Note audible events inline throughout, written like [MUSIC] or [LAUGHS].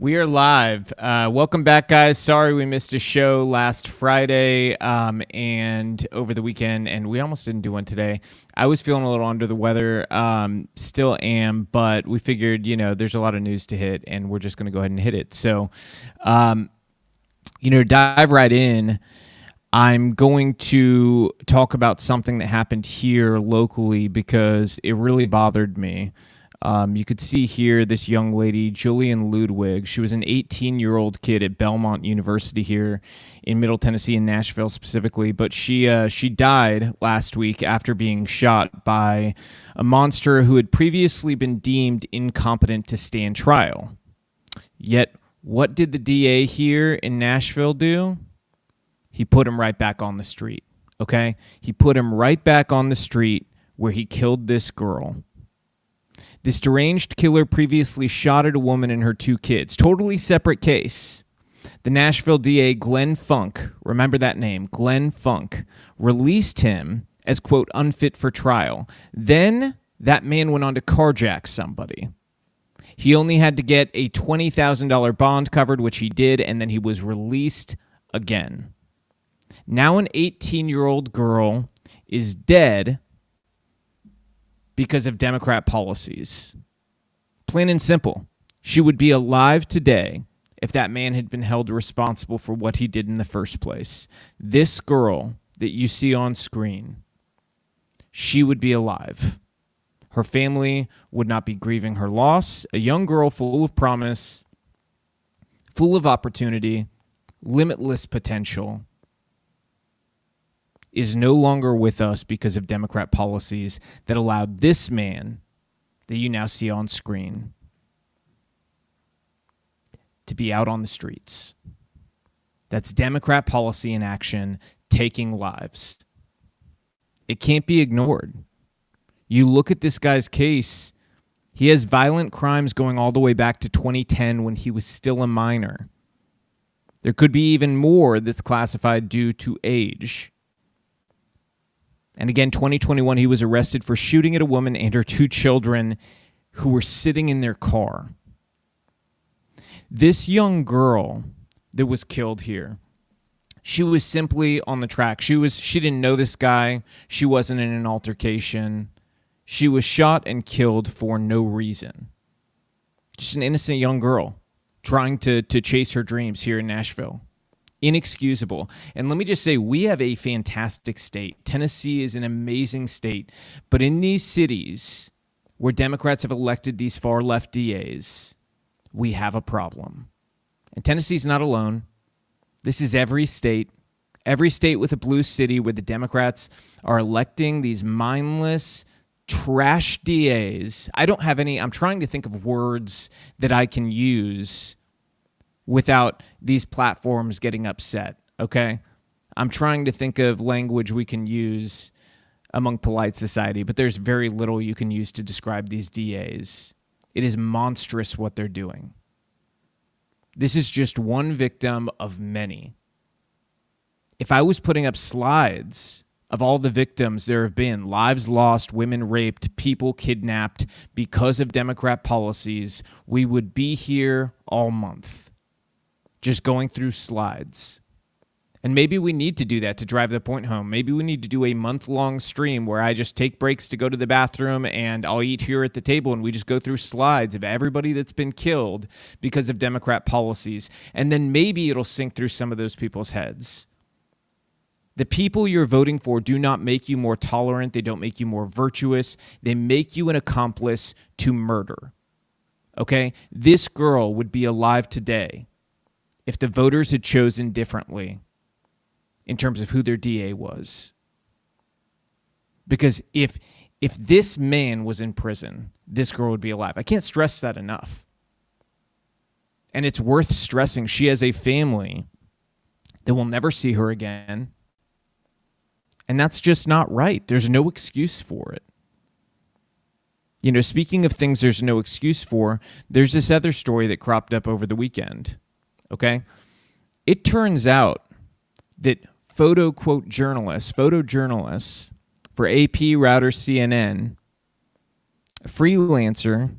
We are live. Uh, welcome back, guys. Sorry we missed a show last Friday um, and over the weekend, and we almost didn't do one today. I was feeling a little under the weather, um, still am, but we figured, you know, there's a lot of news to hit, and we're just going to go ahead and hit it. So, um, you know, dive right in. I'm going to talk about something that happened here locally because it really bothered me. Um, you could see here this young lady, Jillian Ludwig. She was an 18 year old kid at Belmont University here in Middle Tennessee, in Nashville specifically. But she uh, she died last week after being shot by a monster who had previously been deemed incompetent to stand trial. Yet, what did the DA here in Nashville do? He put him right back on the street. Okay, he put him right back on the street where he killed this girl. This deranged killer previously shot at a woman and her two kids. Totally separate case. The Nashville DA, Glenn Funk, remember that name, Glenn Funk, released him as, quote, unfit for trial. Then that man went on to carjack somebody. He only had to get a $20,000 bond covered, which he did, and then he was released again. Now, an 18 year old girl is dead because of Democrat policies. Plain and simple. She would be alive today if that man had been held responsible for what he did in the first place. This girl that you see on screen, she would be alive. Her family would not be grieving her loss. A young girl full of promise, full of opportunity, limitless potential is no longer with us because of Democrat policies that allowed this man that you now see on screen to be out on the streets. That's Democrat policy in action taking lives. It can't be ignored. You look at this guy's case, he has violent crimes going all the way back to 2010 when he was still a minor. There could be even more that's classified due to age. And again, 2021, he was arrested for shooting at a woman and her two children who were sitting in their car. This young girl that was killed here, she was simply on the track. She was she didn't know this guy. She wasn't in an altercation. She was shot and killed for no reason. Just an innocent young girl trying to to chase her dreams here in Nashville inexcusable. And let me just say, we have a fantastic state. Tennessee is an amazing state. But in these cities where Democrats have elected these far left DAs, we have a problem. And Tennessee's not alone. This is every state. Every state with a blue city where the Democrats are electing these mindless, trash DAs. I don't have any, I'm trying to think of words that I can use without these platforms getting upset. Okay. I'm trying to think of language we can use among polite society, but there's very little you can use to describe these DAs. It is monstrous what they're doing. This is just one victim of many. If I was putting up slides of all the victims there have been lives lost, women raped, people kidnapped because of Democrat policies we would be here all month just going through slides. And maybe we need to do that to drive the point home. Maybe we need to do a month long stream where I just take breaks to go to the bathroom and I'll eat here at the table and we just go through slides of everybody that's been killed because of Democrat policies. And then maybe it'll sink through some of those people's heads. The people you're voting for do not make you more tolerant, they don't make you more virtuous, they make you an accomplice to murder. Okay? This girl would be alive today if the voters had chosen differently in terms of who their DA was. Because if if this man was in prison, this girl would be alive. I can't stress that enough. And it's worth stressing she has a family that will never see her again. And that's just not right. There's no excuse for it. You know, speaking of things there's no excuse for, there's this other story that cropped up over the weekend Okay. It turns out that photo quote journalists, photojournalists for AP, Reuters, CNN, a freelancer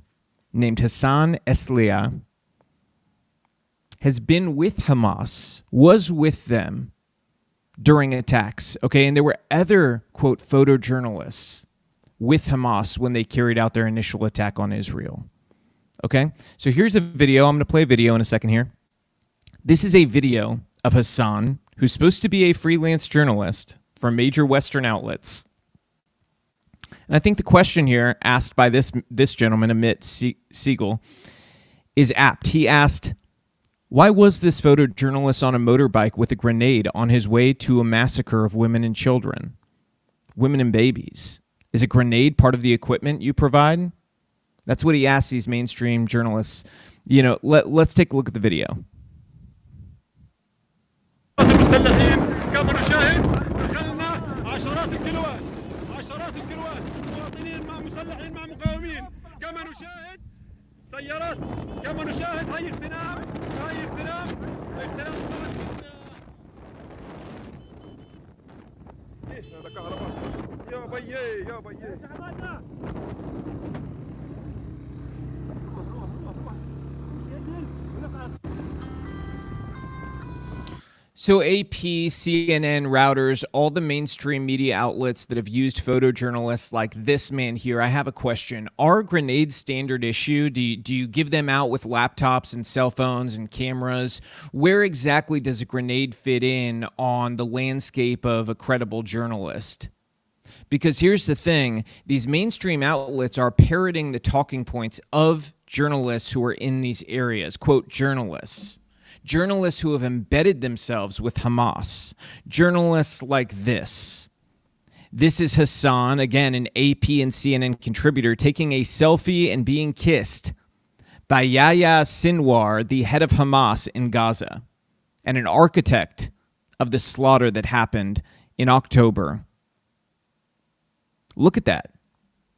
named Hassan Eslaiah, has been with Hamas, was with them during attacks. Okay. And there were other, quote, photojournalists with Hamas when they carried out their initial attack on Israel. Okay. So here's a video. I'm going to play a video in a second here. This is a video of Hassan, who's supposed to be a freelance journalist for major Western outlets. And I think the question here asked by this this gentleman, Amit Segal, is apt. He asked, why was this photojournalist on a motorbike with a grenade on his way to a massacre of women and children? Women and babies. Is a grenade part of the equipment you provide? That's what he asked these mainstream journalists. You know, let, let's take a look at the video. المسلحين. كما نشاهد دخلنا عشرات الكيلوات. عشرات الكيلوات. مواطنين مع مسلحين مع مقاومين. كما نشاهد سيارات. كما نشاهد هاي اغتنام هاي اغتنام اغتنام إيه، هذا كهرباء. يا بيي يا بيي. So, AP, CNN, Reuters, all the mainstream media outlets that have used photojournalists like this man here, I have a question. Are grenades standard issue? Do you, do you give them out with laptops and cell phones and cameras? Where exactly does a grenade fit in on the landscape of a credible journalist? Because here's the thing these mainstream outlets are parroting the talking points of journalists who are in these areas. Quote, journalists journalists who have embedded themselves with Hamas, journalists like this. This is Hassan, again, an AP and CNN contributor, taking a selfie and being kissed by Yahya Sinwar, the head of Hamas in Gaza, and an architect of the slaughter that happened in October. Look at that.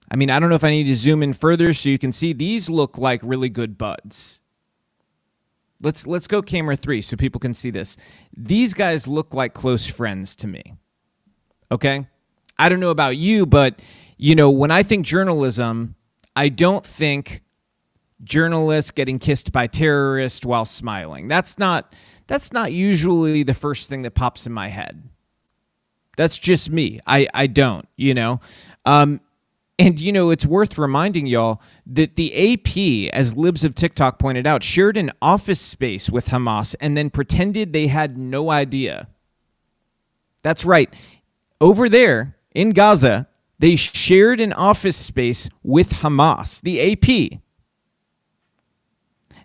I mean, I don't know if I need to zoom in further so you can see these look like really good buds. Let's let's go camera 3 so people can see this. These guys look like close friends to me. Okay? I don't know about you, but you know, when I think journalism, I don't think journalists getting kissed by terrorists while smiling. That's not that's not usually the first thing that pops in my head. That's just me. I I don't, you know. Um and, you know, it's worth reminding y'all that the AP, as Libs of TikTok pointed out, shared an office space with Hamas and then pretended they had no idea. That's right. Over there in Gaza, they shared an office space with Hamas, the AP.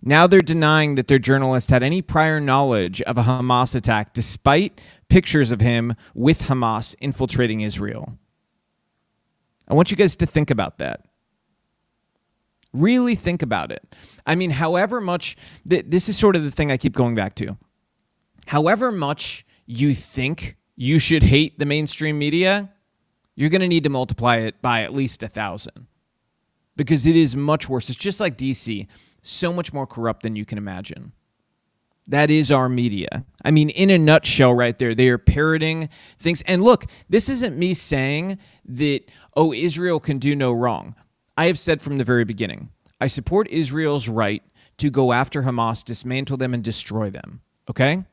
Now they're denying that their journalist had any prior knowledge of a Hamas attack, despite pictures of him with Hamas infiltrating Israel. I want you guys to think about that. Really think about it. I mean, however much, th- this is sort of the thing I keep going back to. However much you think you should hate the mainstream media, you're going to need to multiply it by at least a thousand because it is much worse. It's just like DC, so much more corrupt than you can imagine. That is our media. I mean, in a nutshell, right there, they are parroting things. And look, this isn't me saying that, oh, Israel can do no wrong. I have said from the very beginning, I support Israel's right to go after Hamas, dismantle them, and destroy them. Okay?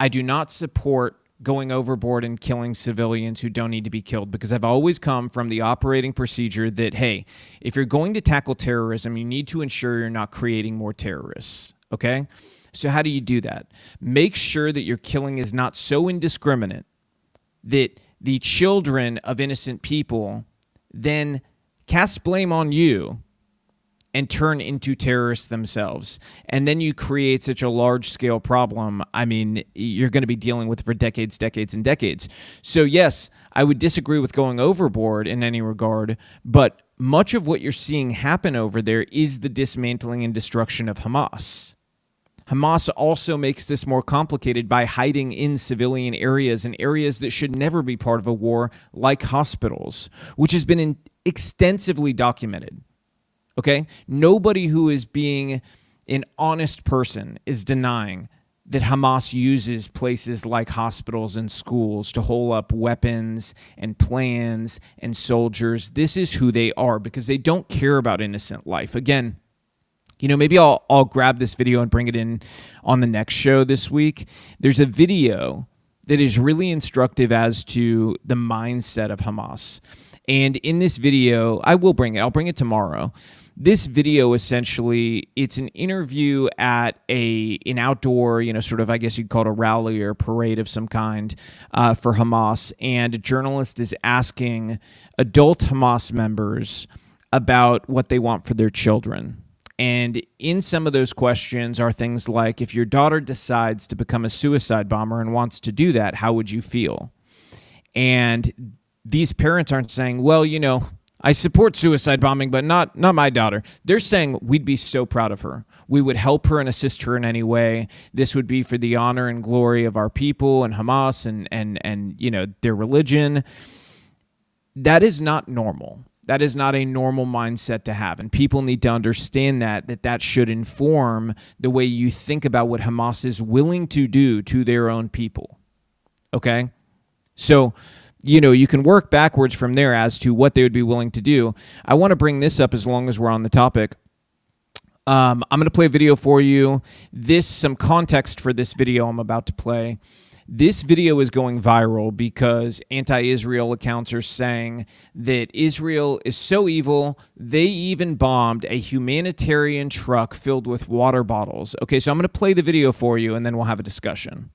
I do not support going overboard and killing civilians who don't need to be killed because I've always come from the operating procedure that, hey, if you're going to tackle terrorism, you need to ensure you're not creating more terrorists. Okay? So, how do you do that? Make sure that your killing is not so indiscriminate that the children of innocent people then cast blame on you and turn into terrorists themselves. And then you create such a large scale problem. I mean, you're going to be dealing with for decades, decades, and decades. So, yes, I would disagree with going overboard in any regard, but much of what you're seeing happen over there is the dismantling and destruction of Hamas. Hamas also makes this more complicated by hiding in civilian areas and areas that should never be part of a war, like hospitals, which has been extensively documented. Okay? Nobody who is being an honest person is denying that Hamas uses places like hospitals and schools to hole up weapons and plans and soldiers. This is who they are because they don't care about innocent life. Again, you know, maybe I'll I'll grab this video and bring it in on the next show this week. There's a video that is really instructive as to the mindset of Hamas. And in this video, I will bring it. I'll bring it tomorrow. This video essentially, it's an interview at a an outdoor, you know, sort of I guess you'd call it a rally or parade of some kind uh, for Hamas, and a journalist is asking adult Hamas members about what they want for their children. And in some of those questions are things like if your daughter decides to become a suicide bomber and wants to do that, how would you feel? And these parents aren't saying, well, you know, I support suicide bombing, but not not my daughter. They're saying we'd be so proud of her. We would help her and assist her in any way. This would be for the honor and glory of our people and Hamas and and and you know their religion. That is not normal. That is not a normal mindset to have, and people need to understand that that that should inform the way you think about what Hamas is willing to do to their own people. Okay, so you know, you can work backwards from there as to what they would be willing to do. I want to bring this up as long as we're on the topic. Um, I'm going to play a video for you. This, some context for this video I'm about to play. This video is going viral because anti Israel accounts are saying that Israel is so evil, they even bombed a humanitarian truck filled with water bottles. Okay, so I'm going to play the video for you and then we'll have a discussion.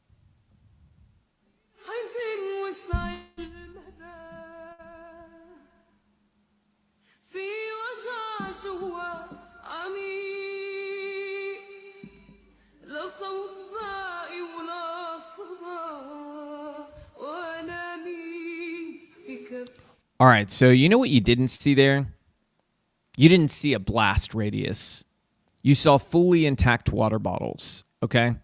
All right, so you know what you didn't see there? You didn't see a blast radius. You saw fully intact water bottles, okay?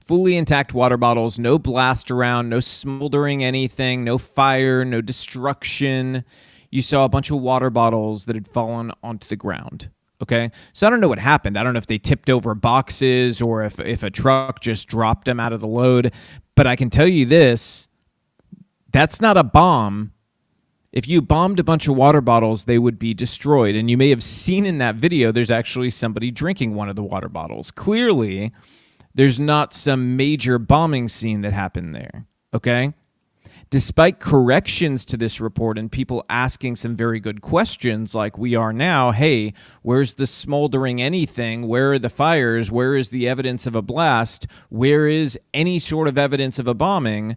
Fully intact water bottles, no blast around, no smoldering anything, no fire, no destruction. You saw a bunch of water bottles that had fallen onto the ground. Okay. So I don't know what happened. I don't know if they tipped over boxes or if, if a truck just dropped them out of the load. But I can tell you this that's not a bomb if you bombed a bunch of water bottles, they would be destroyed. And you may have seen in that video, there's actually somebody drinking one of the water bottles. Clearly, there's not some major bombing scene that happened there. Okay? Despite corrections to this report and people asking some very good questions, like we are now hey, where's the smoldering anything? Where are the fires? Where is the evidence of a blast? Where is any sort of evidence of a bombing?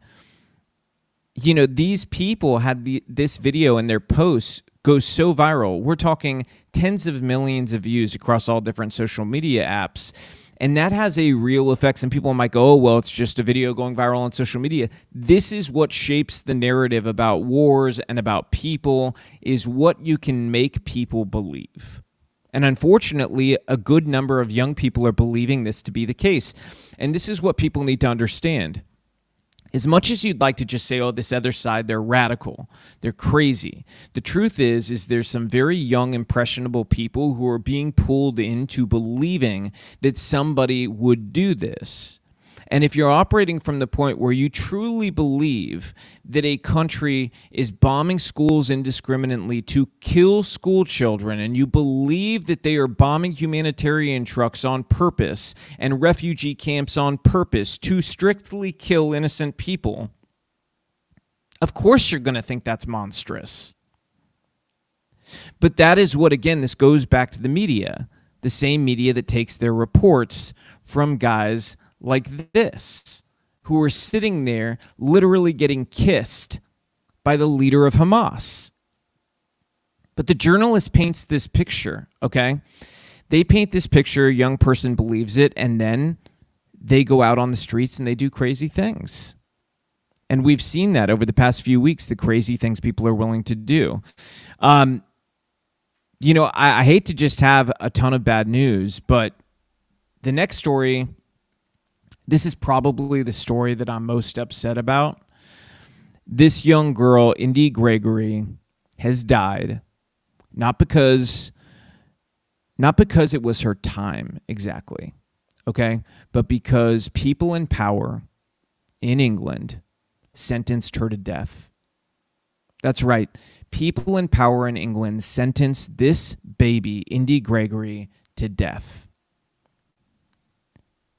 You know, these people had the, this video and their posts go so viral. We're talking tens of millions of views across all different social media apps. And that has a real effect. And people might go, oh, well, it's just a video going viral on social media. This is what shapes the narrative about wars and about people, is what you can make people believe. And unfortunately, a good number of young people are believing this to be the case. And this is what people need to understand as much as you'd like to just say oh this other side they're radical they're crazy. The truth is is there's some very young impressionable people who are being pulled into believing that somebody would do this and if you're operating from the point where you truly believe that a country is bombing schools indiscriminately to kill school children, and you believe that they are bombing humanitarian trucks on purpose and refugee camps on purpose to strictly kill innocent people, of course you're going to think that's monstrous. But that is what, again, this goes back to the media, the same media that takes their reports from guys like this who are sitting there literally getting kissed by the leader of Hamas. But the journalist paints this picture, okay? They paint this picture, a young person believes it, and then they go out on the streets and they do crazy things. And we've seen that over the past few weeks, the crazy things people are willing to do. Um, you know, I, I hate to just have a ton of bad news, but the next story this is probably the story that I'm most upset about. This young girl, Indy Gregory, has died not because not because it was her time exactly, okay, but because people in power in England sentenced her to death. That's right. People in power in England sentenced this baby, Indy Gregory, to death.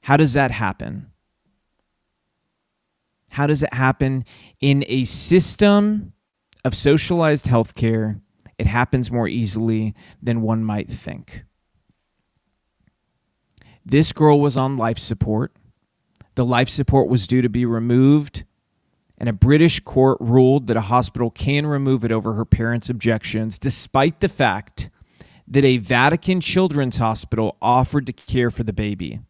How does that happen? How does it happen in a system of socialized healthcare? It happens more easily than one might think. This girl was on life support. The life support was due to be removed, and a British court ruled that a hospital can remove it over her parents' objections, despite the fact that a Vatican children's hospital offered to care for the baby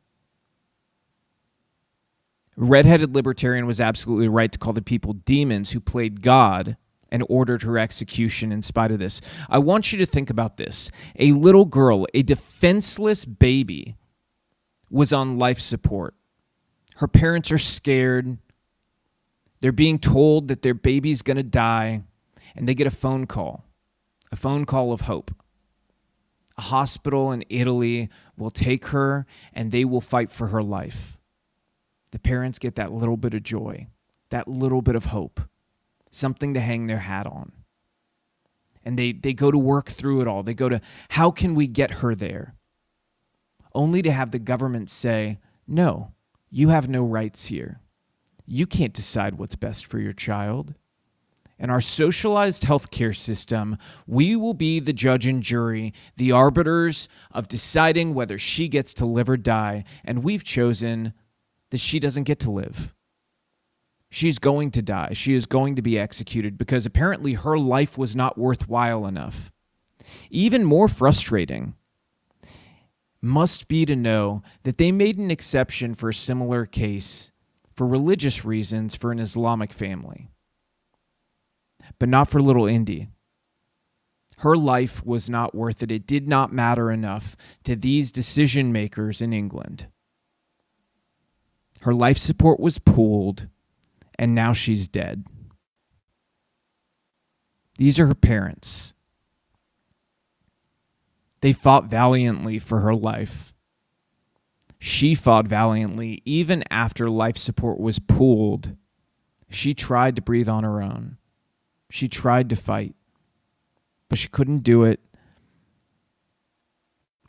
redheaded libertarian was absolutely right to call the people demons who played God and ordered her execution in spite of this. I want you to think about this. A little girl, a defenseless baby, was on life support. Her parents are scared. They're being told that their baby's going to die, and they get a phone call a phone call of hope. A hospital in Italy will take her and they will fight for her life the parents get that little bit of joy, that little bit of hope, something to hang their hat on. And they, they go to work through it all. They go to, how can we get her there? Only to have the government say, no, you have no rights here. You can't decide what's best for your child. In our socialized healthcare system, we will be the judge and jury, the arbiters of deciding whether she gets to live or die. And we've chosen that she doesn't get to live. She's going to die. She is going to be executed because apparently her life was not worthwhile enough. Even more frustrating must be to know that they made an exception for a similar case for religious reasons for an Islamic family, but not for little Indy. Her life was not worth it. It did not matter enough to these decision makers in England. Her life support was pooled, and now she's dead. These are her parents. They fought valiantly for her life. She fought valiantly even after life support was pooled. She tried to breathe on her own. She tried to fight, but she couldn't do it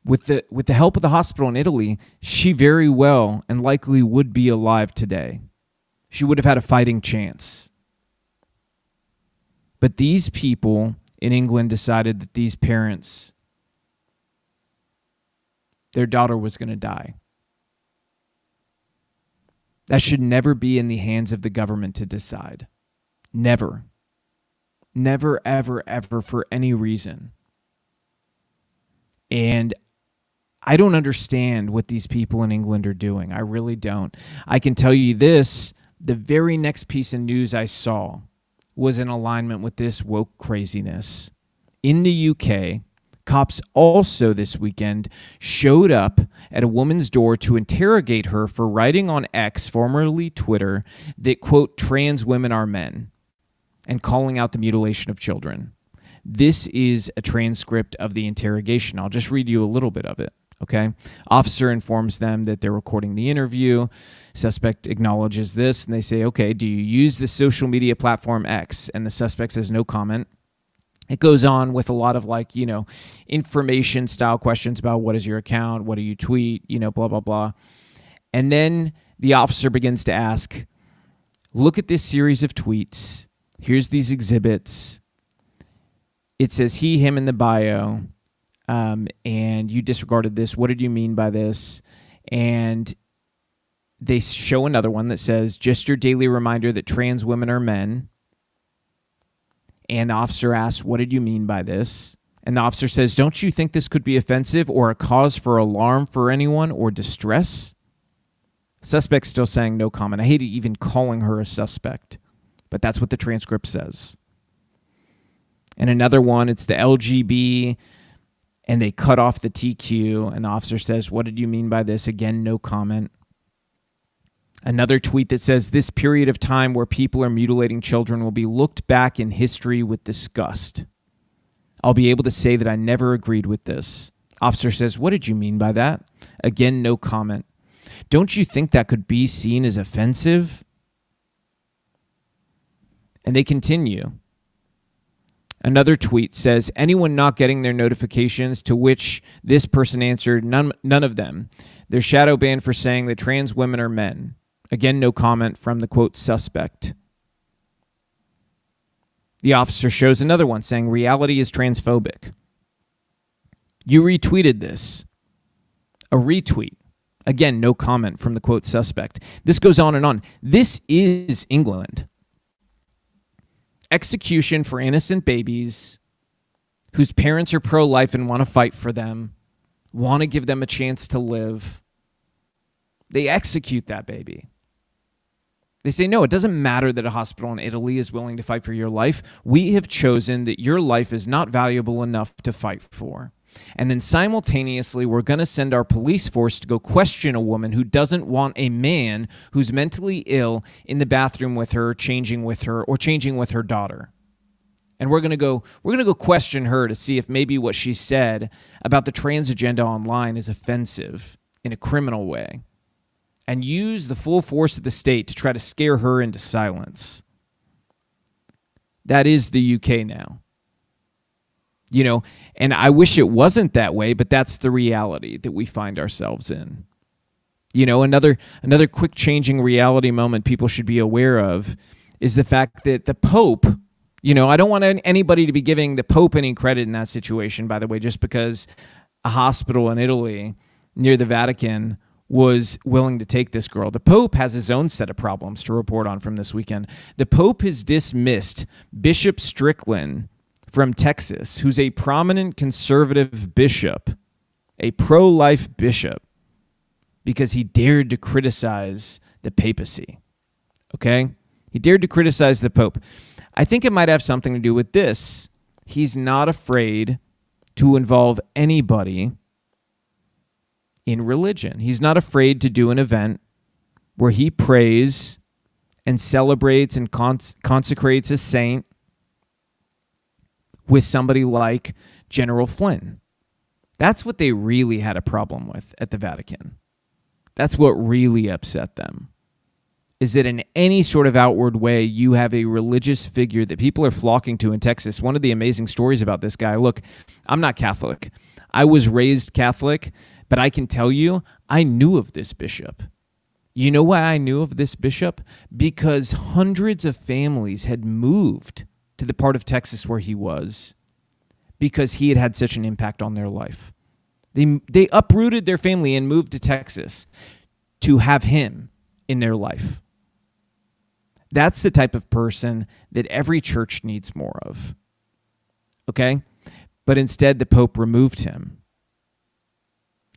with the with the help of the hospital in Italy, she very well and likely would be alive today. She would have had a fighting chance. But these people in England decided that these parents their daughter was going to die. That should never be in the hands of the government to decide. Never. Never, ever, ever, for any reason. And I don't understand what these people in England are doing. I really don't. I can tell you this the very next piece of news I saw was in alignment with this woke craziness. In the UK, cops also this weekend showed up at a woman's door to interrogate her for writing on X, formerly Twitter, that, quote, trans women are men and calling out the mutilation of children. This is a transcript of the interrogation. I'll just read you a little bit of it. Okay. Officer informs them that they're recording the interview. Suspect acknowledges this and they say, okay, do you use the social media platform X? And the suspect says no comment. It goes on with a lot of like, you know, information style questions about what is your account? What do you tweet? You know, blah, blah, blah. And then the officer begins to ask, look at this series of tweets. Here's these exhibits. It says he, him in the bio um, and you disregarded this. What did you mean by this? And they show another one that says, just your daily reminder that trans women are men. And the officer asks, What did you mean by this? And the officer says, Don't you think this could be offensive or a cause for alarm for anyone or distress? Suspect still saying no comment. I hate even calling her a suspect, but that's what the transcript says. And another one, it's the LGB and they cut off the TQ. And the officer says, What did you mean by this? Again, no comment. Another tweet that says, This period of time where people are mutilating children will be looked back in history with disgust. I'll be able to say that I never agreed with this. Officer says, What did you mean by that? Again, no comment. Don't you think that could be seen as offensive? And they continue. Another tweet says, anyone not getting their notifications, to which this person answered, none, none of them. They're shadow banned for saying that trans women are men. Again, no comment from the quote suspect. The officer shows another one saying, reality is transphobic. You retweeted this. A retweet. Again, no comment from the quote suspect. This goes on and on. This is England execution for innocent babies whose parents are pro life and want to fight for them, want to give them a chance to live. They execute that baby. They say, no, it doesn't matter that a hospital in Italy is willing to fight for your life. We have chosen that your life is not valuable enough to fight for. And then simultaneously, we're going to send our police force to go question a woman who doesn't want a man who's mentally ill in the bathroom with her, changing with her, or changing with her daughter. And we're going to go we're going to go question her to see if maybe what she said about the trans agenda online is offensive in a criminal way and use the full force of the state to try to scare her into silence. That is the UK now you know and i wish it wasn't that way but that's the reality that we find ourselves in you know another another quick changing reality moment people should be aware of is the fact that the pope you know i don't want anybody to be giving the pope any credit in that situation by the way just because a hospital in italy near the vatican was willing to take this girl. The Pope has his own set of problems to report on from this weekend. The Pope has dismissed Bishop Strickland from Texas who's a prominent conservative bishop, a pro life bishop, because he dared to criticize the papacy. Okay? He dared to criticize the Pope. I think it might have something to do with this. He's not afraid to involve anybody in religion. He's not afraid to do an event where he prays and celebrates and cons- consecrates a saint with somebody like General Flynn. That's what they really had a problem with at the Vatican. That's what really upset them. Is that in any sort of outward way, you have a religious figure that people are flocking to in Texas. One of the amazing stories about this guy look, I'm not Catholic. I was raised Catholic, but I can tell you, I knew of this bishop. You know why I knew of this bishop? Because hundreds of families had moved to the part of Texas where he was because he had had such an impact on their life. They, they uprooted their family and moved to Texas to have him in their life. That's the type of person that every church needs more of. Okay? But instead, the Pope removed him.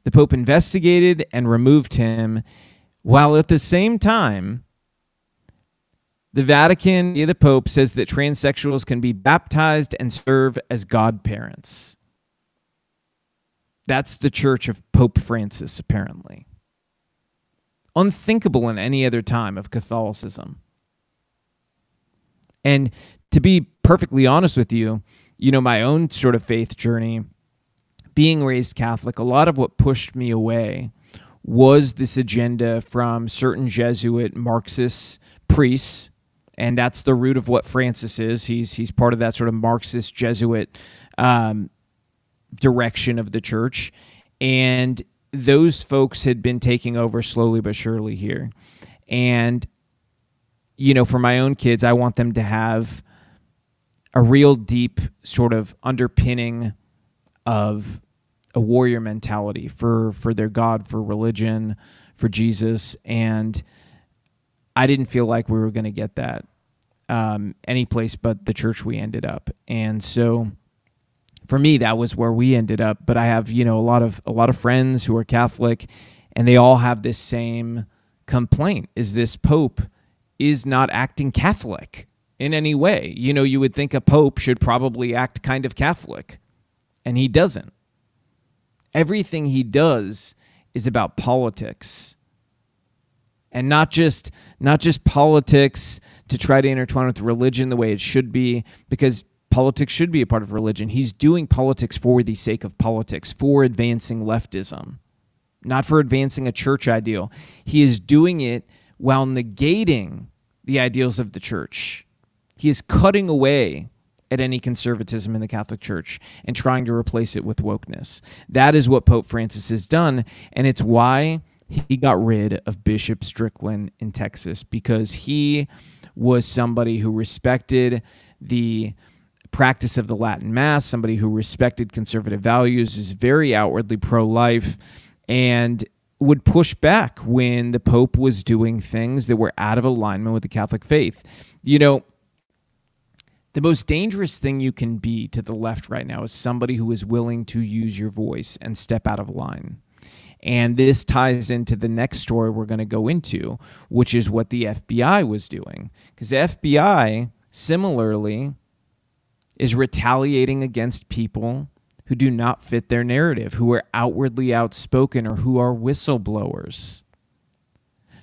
The Pope investigated and removed him while at the same time the Vatican, the Pope, says that transsexuals can be baptized and serve as godparents. That's the church of Pope Francis, apparently. Unthinkable in any other time of Catholicism. And to be perfectly honest with you, you know, my own sort of faith journey, being raised Catholic, a lot of what pushed me away was this agenda from certain Jesuit Marxist priests and that's the root of what Francis is. He's he's part of that sort of Marxist Jesuit um, direction of the church, and those folks had been taking over slowly but surely here, and you know, for my own kids, I want them to have a real deep sort of underpinning of a warrior mentality for for their God, for religion, for Jesus, and I didn't feel like we were going to get that um, any place but the church we ended up. And so for me, that was where we ended up. But I have, you know, a lot of a lot of friends who are Catholic, and they all have this same complaint: is this Pope is not acting Catholic in any way. You know, you would think a Pope should probably act kind of Catholic, and he doesn't. Everything he does is about politics and not just not just politics to try to intertwine with religion the way it should be because politics should be a part of religion. He's doing politics for the sake of politics for advancing leftism not for advancing a church ideal. He is doing it while negating the ideals of the church. He is cutting away at any conservatism in the Catholic Church and trying to replace it with wokeness. That is what Pope Francis has done, and it's why he got rid of Bishop Strickland in Texas because he was somebody who respected the practice of the Latin Mass, somebody who respected conservative values, is very outwardly pro life, and would push back when the Pope was doing things that were out of alignment with the Catholic faith. You know, the most dangerous thing you can be to the left right now is somebody who is willing to use your voice and step out of line. And this ties into the next story we're going to go into, which is what the FBI was doing. Because the FBI, similarly, is retaliating against people who do not fit their narrative, who are outwardly outspoken, or who are whistleblowers.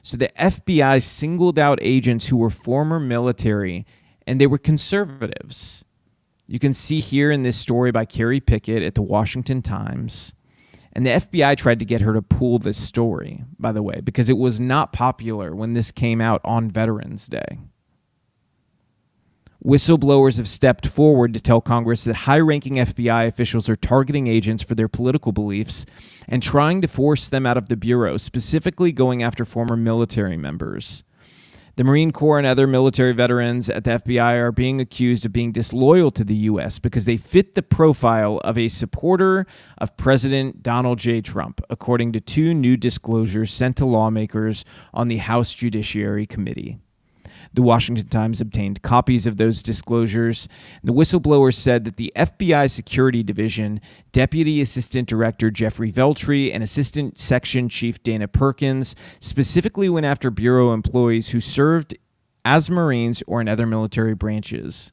So the FBI singled out agents who were former military and they were conservatives. You can see here in this story by Kerry Picket at the Washington Times. And the FBI tried to get her to pull this story, by the way, because it was not popular when this came out on Veterans Day. Whistleblowers have stepped forward to tell Congress that high ranking FBI officials are targeting agents for their political beliefs and trying to force them out of the Bureau, specifically going after former military members. The Marine Corps and other military veterans at the FBI are being accused of being disloyal to the U.S. because they fit the profile of a supporter of President Donald J. Trump, according to two new disclosures sent to lawmakers on the House Judiciary Committee. The Washington Times obtained copies of those disclosures. The whistleblower said that the FBI Security Division Deputy Assistant Director Jeffrey Veltri and Assistant Section Chief Dana Perkins specifically went after Bureau employees who served as Marines or in other military branches.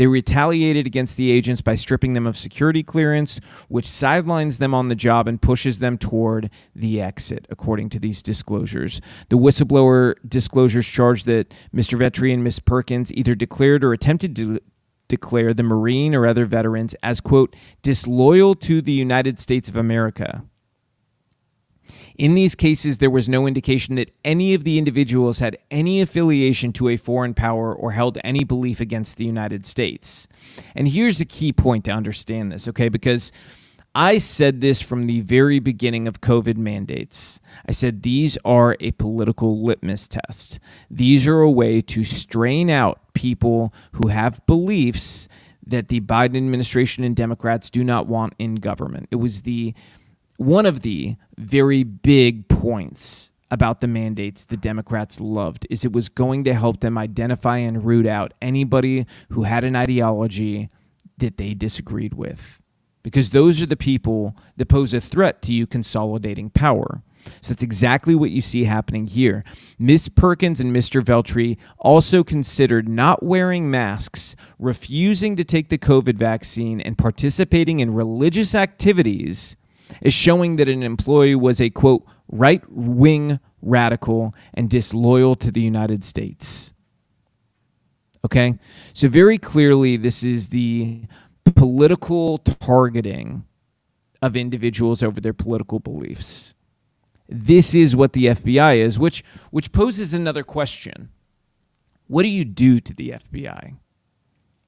They retaliated against the agents by stripping them of security clearance, which sidelines them on the job and pushes them toward the exit, according to these disclosures. The whistleblower disclosures charge that Mr. Veltri and Ms. Perkins either declared or attempted to declare the Marine or other veterans as, quote, disloyal to the United States of America in these cases, there was no indication that any of the individuals had any affiliation to a foreign power or held any belief against the United States. And here's a key point to understand this, okay? Because I said this from the very beginning of COVID mandates. I said these are a political litmus test. These are a way to strain out people who have beliefs that the Biden administration and Democrats do not want in government. It was the one of the very big points about the mandates the Democrats loved is it was going to help them identify and root out anybody who had an ideology that they disagreed with. Because those are the people that pose a threat to you consolidating power. So that's exactly what you see happening here. Miss Perkins and Mr. Veltri also considered not wearing masks, refusing to take the COVID vaccine, and participating in religious activities is showing that an employee was a quote right wing radical and disloyal to the United States. Okay? So, very clearly, this is the political targeting of individuals over their political beliefs. This is what the FBI is, which, which poses another question. What do you do to the FBI?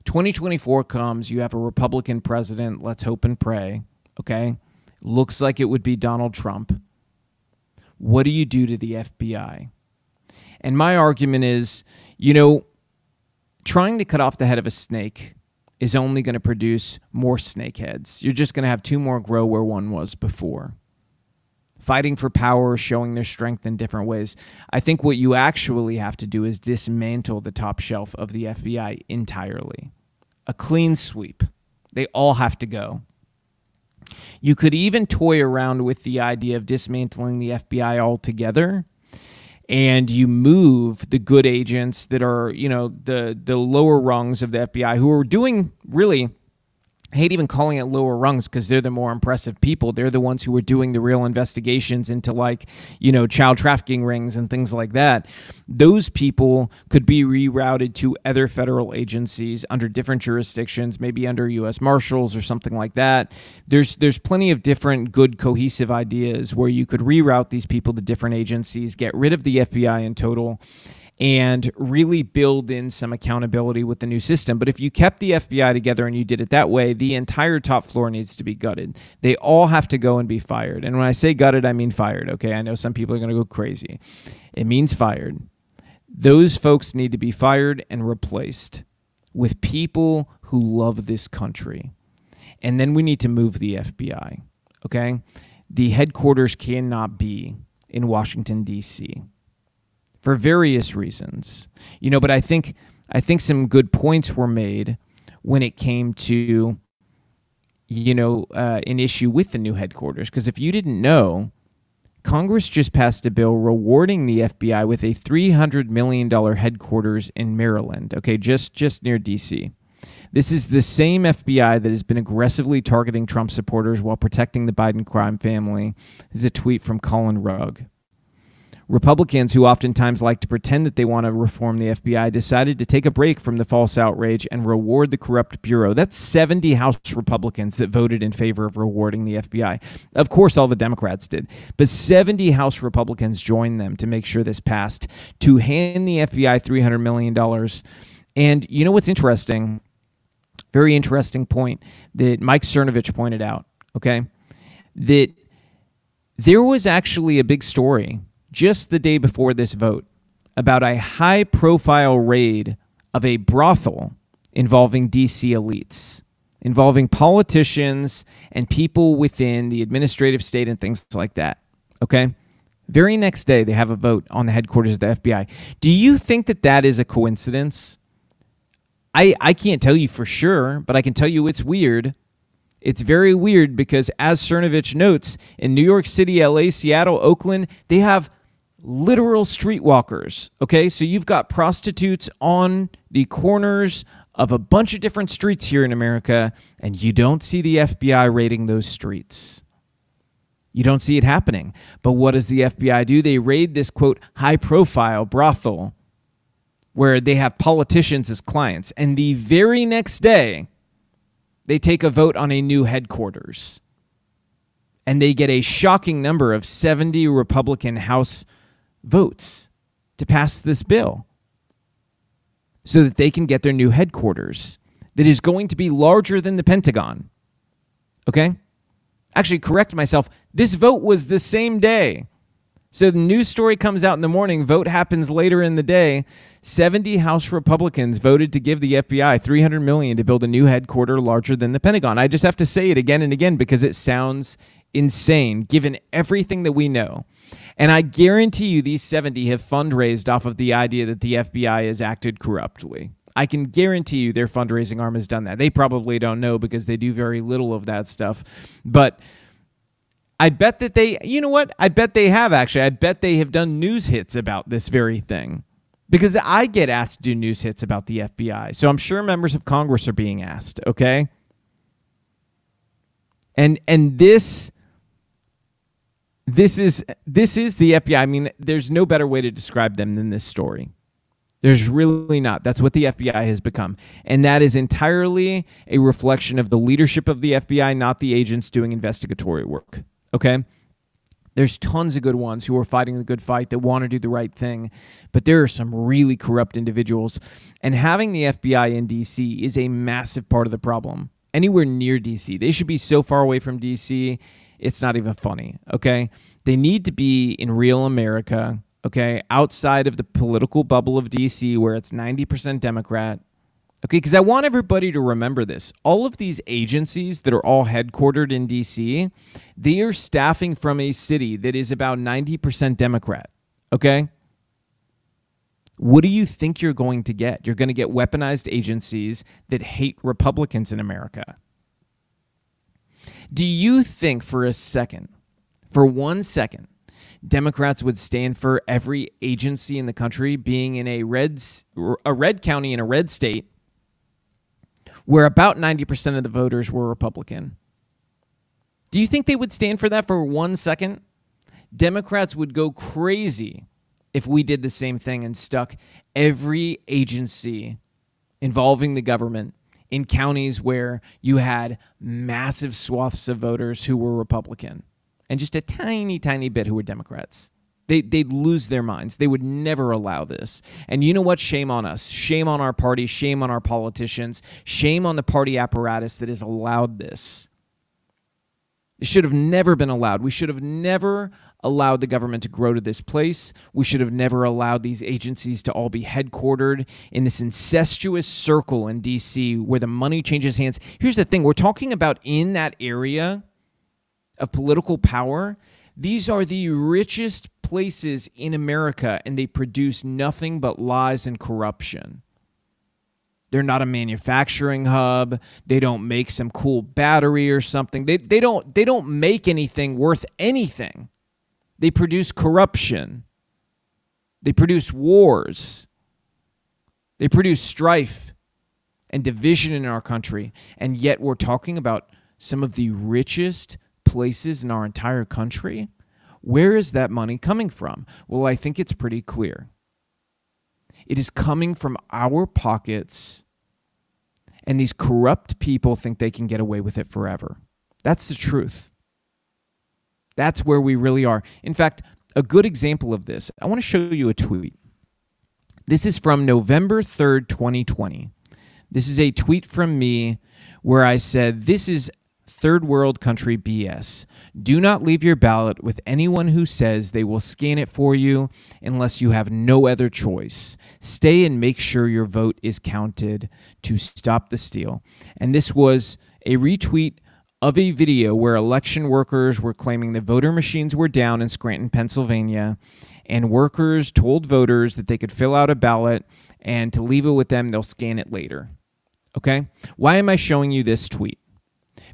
2024 comes, you have a Republican president, let's hope and pray, okay? Looks like it would be Donald Trump. What do you do to the FBI? And my argument is, you know, trying to cut off the head of a snake is only going to produce more snake heads. You're just going to have two more grow where one was before. Fighting for power, showing their strength in different ways. I think what you actually have to do is dismantle the top shelf of the FBI entirely. A clean sweep. They all have to go. You could even toy around with the idea of dismantling the FBI altogether and you move the good agents that are, you know, the the lower rungs of the FBI who are doing really I hate even calling it lower rungs because they're the more impressive people. They're the ones who are doing the real investigations into, like, you know, child trafficking rings and things like that. Those people could be rerouted to other federal agencies under different jurisdictions, maybe under U.S. Marshals or something like that. There's there's plenty of different good cohesive ideas where you could reroute these people to different agencies, get rid of the FBI in total and really build in some accountability with the new system. But if you kept the FBI together and you did it that way, the entire top floor needs to be gutted. They all have to go and be fired. And when I say gutted, I mean fired, okay? I know some people are going to go crazy. It means fired. Those folks need to be fired and replaced with people who love this country. And then we need to move the FBI, okay? The headquarters cannot be in Washington, D.C for various reasons. You know, but I think I think some good points were made when it came to you know uh, an issue with the new headquarters because if you didn't know congress just passed a bill rewarding the fbi with a $300 million headquarters in maryland okay just just near dc this is the same FBI that has been aggressively targeting Trump supporters while protecting the Biden crime family. This is a tweet from Colin Rugg. Republicans, who oftentimes like to pretend that they want to reform the FBI, decided to take a break from the false outrage and reward the corrupt Bureau. That's 70 House Republicans that voted in favor of rewarding the FBI. Of course, all the Democrats did, but 70 House Republicans joined them to make sure this passed to hand the FBI $300 million. And you know what's interesting? Very interesting point that Mike Cernovich pointed out, okay? That there was actually a big story just the day before this vote about a high profile raid of a brothel involving DC elites, involving politicians and people within the administrative state and things like that. Okay? Very next day, they have a vote on the headquarters of the FBI. Do you think that that is a coincidence? I, I can't tell you for sure, but I can tell you it's weird. It's very weird because, as Cernovich notes, in New York City, LA, Seattle, Oakland, they have literal streetwalkers. Okay, so you've got prostitutes on the corners of a bunch of different streets here in America, and you don't see the FBI raiding those streets. You don't see it happening. But what does the FBI do? They raid this quote high profile brothel where they have politicians as clients. And the very next day, they take a vote on a new headquarters. And they get a shocking number of 70 Republican House votes to pass this bill so that they can get their new headquarters that is going to be larger than the Pentagon. Okay? Actually, correct myself. This vote was the same day. So the news story comes out in the morning, vote happens later in the day. 70 House Republicans voted to give the FBI 300 million to build a new headquarters larger than the Pentagon. I just have to say it again and again because it sounds insane given everything that we know. And I guarantee you these 70 have fundraised off of the idea that the FBI has acted corruptly. I can guarantee you their fundraising arm has done that. They probably don't know because they do very little of that stuff. But I bet that they, you know what? I bet they have actually. I bet they have done news hits about this very thing. Because I get asked to do news hits about the FBI. So I'm sure members of Congress are being asked, okay? And and this this is this is the FBI. I mean, there's no better way to describe them than this story. There's really not. That's what the FBI has become. And that is entirely a reflection of the leadership of the FBI, not the agents doing investigatory work. Okay? There's tons of good ones who are fighting the good fight that want to do the right thing, but there are some really corrupt individuals. And having the FBI in DC is a massive part of the problem. Anywhere near DC, they should be so far away from DC it's not even funny. Okay. They need to be in real America. Okay. Outside of the political bubble of DC where it's 90% Democrat. Okay. Because I want everybody to remember this. All of these agencies that are all headquartered in DC, they are staffing from a city that is about 90% Democrat. Okay. What do you think you're going to get? You're going to get weaponized agencies that hate Republicans in America. Do you think for a second, for one second, Democrats would stand for every agency in the country being in a red a red county in a red state where about 90% of the voters were Republican? Do you think they would stand for that for one second? Democrats would go crazy if we did the same thing and stuck every agency involving the government in counties where you had massive swaths of voters who were Republican and just a tiny, tiny bit who were Democrats. They, they'd lose their minds. They would never allow this. And you know what? Shame on us. Shame on our party. Shame on our politicians. Shame on the party apparatus that has allowed this. It should have never been allowed. We should have never allowed the government to grow to this place. We should have never allowed these agencies to all be headquartered in this incestuous circle in DC where the money changes hands. Here's the thing we're talking about in that area of political power. These are the richest places in America, and they produce nothing but lies and corruption. They're not a manufacturing hub. They don't make some cool battery or something. They, they don't they don't make anything worth anything. They produce corruption. They produce wars. They produce strife and division in our country. And yet we're talking about some of the richest places in our entire country. Where is that money coming from? Well, I think it's pretty clear. It is coming from our pockets, and these corrupt people think they can get away with it forever. That's the truth. That's where we really are. In fact, a good example of this, I want to show you a tweet. This is from November 3rd, 2020. This is a tweet from me where I said, This is third world country BS. Do not leave your ballot with anyone who says they will scan it for you unless you have no other choice. Stay and make sure your vote is counted to stop the steal. And this was a retweet of a video where election workers were claiming the voter machines were down in Scranton, Pennsylvania, and workers told voters that they could fill out a ballot and to leave it with them, they'll scan it later. Okay? Why am I showing you this tweet?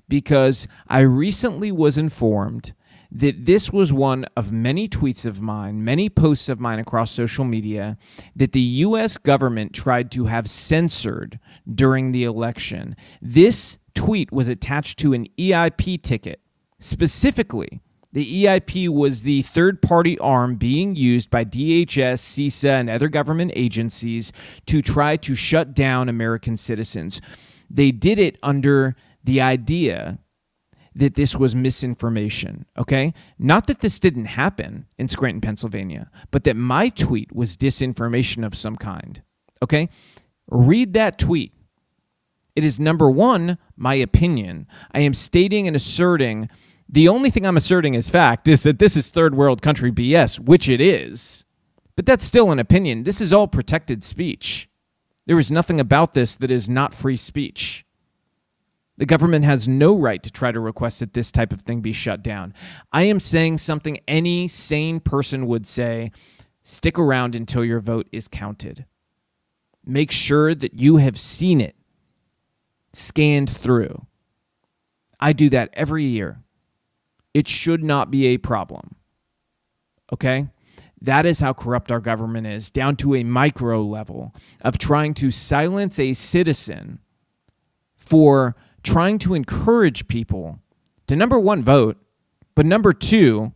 because I recently was informed that this was one of many tweets of mine, many posts of mine across social media that the US government tried to have censored during the election. This tweet was attached to an EIP ticket. Specifically, the EIP was the third party arm being used by DHS, CISA, and other government agencies to try to shut down American citizens. They did it under the idea that this was misinformation, okay? Not that this didn't happen in Scranton, Pennsylvania, but that my tweet was disinformation of some kind, okay? Read that tweet. It is number one, my opinion. I am stating and asserting the only thing I'm asserting as fact is that this is third world country BS, which it is. But that's still an opinion. This is all protected speech. There is nothing about this that is not free speech. The government has no right to try to request that this type of thing be shut down. I am saying something any sane person would say stick around until your vote is counted. Make sure that you have seen it scanned through. I do that every year. It should not be a problem. Okay? That is how corrupt our government is, down to a micro level of trying to silence a citizen for trying to encourage people to number one, vote, but number two,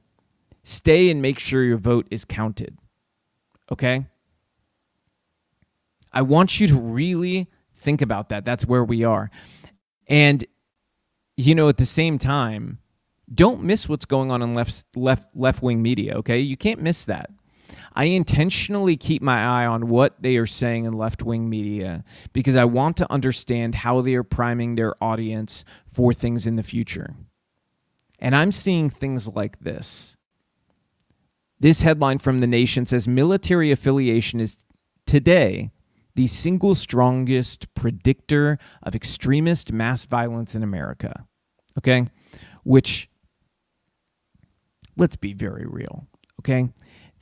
stay and make sure your vote is counted. Okay? I want you to really think about that. That's where we are. And, you know, at the same time, don't miss what's going on in left left left wing media, okay? You can't miss that. I intentionally keep my eye on what they are saying in left wing media because I want to understand how they are priming their audience for things in the future. And I'm seeing things like this. This headline from The Nation says military affiliation is today the single strongest predictor of extremist mass violence in America. Okay? Which, let's be very real. Okay?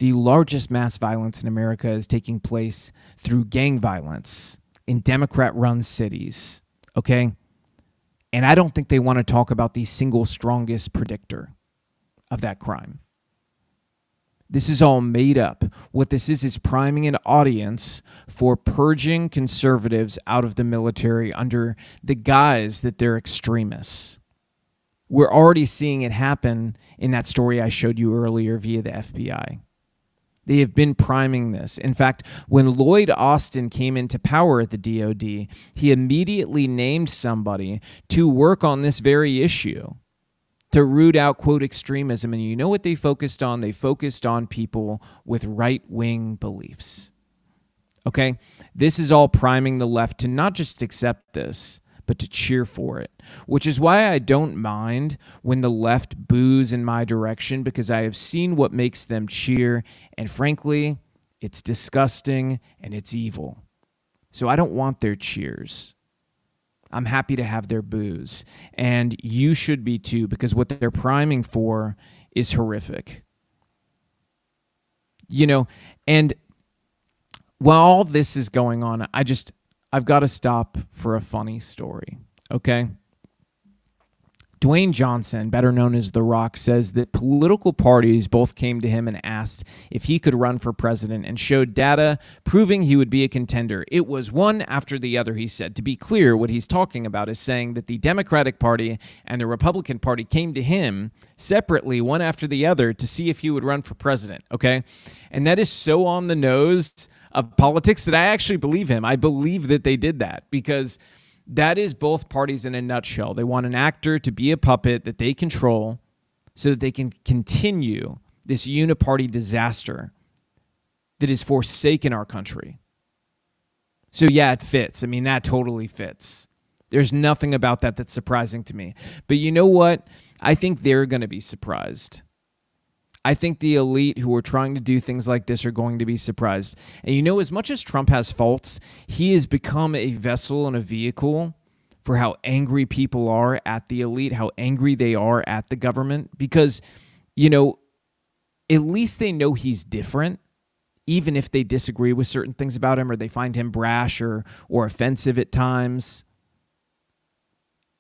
the largest mass violence in America is taking place through gang violence in Democrat run cities. Okay. And I don't think they want to talk about the single strongest predictor of that crime. This is all made up. What this is is priming an audience for purging conservatives out of the military under the guise that they're extremists. We're already seeing it happen in that story I showed you earlier via the FBI. They have been priming this. In fact, when Lloyd Austin came into power at the DoD, he immediately named somebody to work on this very issue to root out quote extremism. And you know what they focused on? They focused on people with right wing beliefs. Okay? This is all priming the left to not just accept this, but to cheer for it, which is why I don't mind when the left boos in my direction because I have seen what makes them cheer. And frankly, it's disgusting and it's evil. So I don't want their cheers. I'm happy to have their boos. And you should be too, because what they're priming for is horrific. You know, and while all this is going on, I just, I've got to stop for a funny story. Okay. Dwayne Johnson, better known as The Rock, says that political parties both came to him and asked if he could run for president and showed data proving he would be a contender. It was one after the other, he said. To be clear, what he's talking about is saying that the Democratic Party and the Republican Party came to him separately, one after the other, to see if he would run for president. Okay. And that is so on the nose of politics that I actually believe him. I believe that they did that because that is both parties in a nutshell. They want an actor to be a puppet that they control so that they can continue this uniparty disaster that has forsaken our country. So, yeah, it fits. I mean, that totally fits. There's nothing about that that's surprising to me. But you know what? I think they're going to be surprised. I think the elite who are trying to do things like this are going to be surprised. And you know, as much as Trump has faults, he has become a vessel and a vehicle for how angry people are at the elite, how angry they are at the government, because, you know, at least they know he's different. Even if they disagree with certain things about him or they find him brash or, or offensive at times,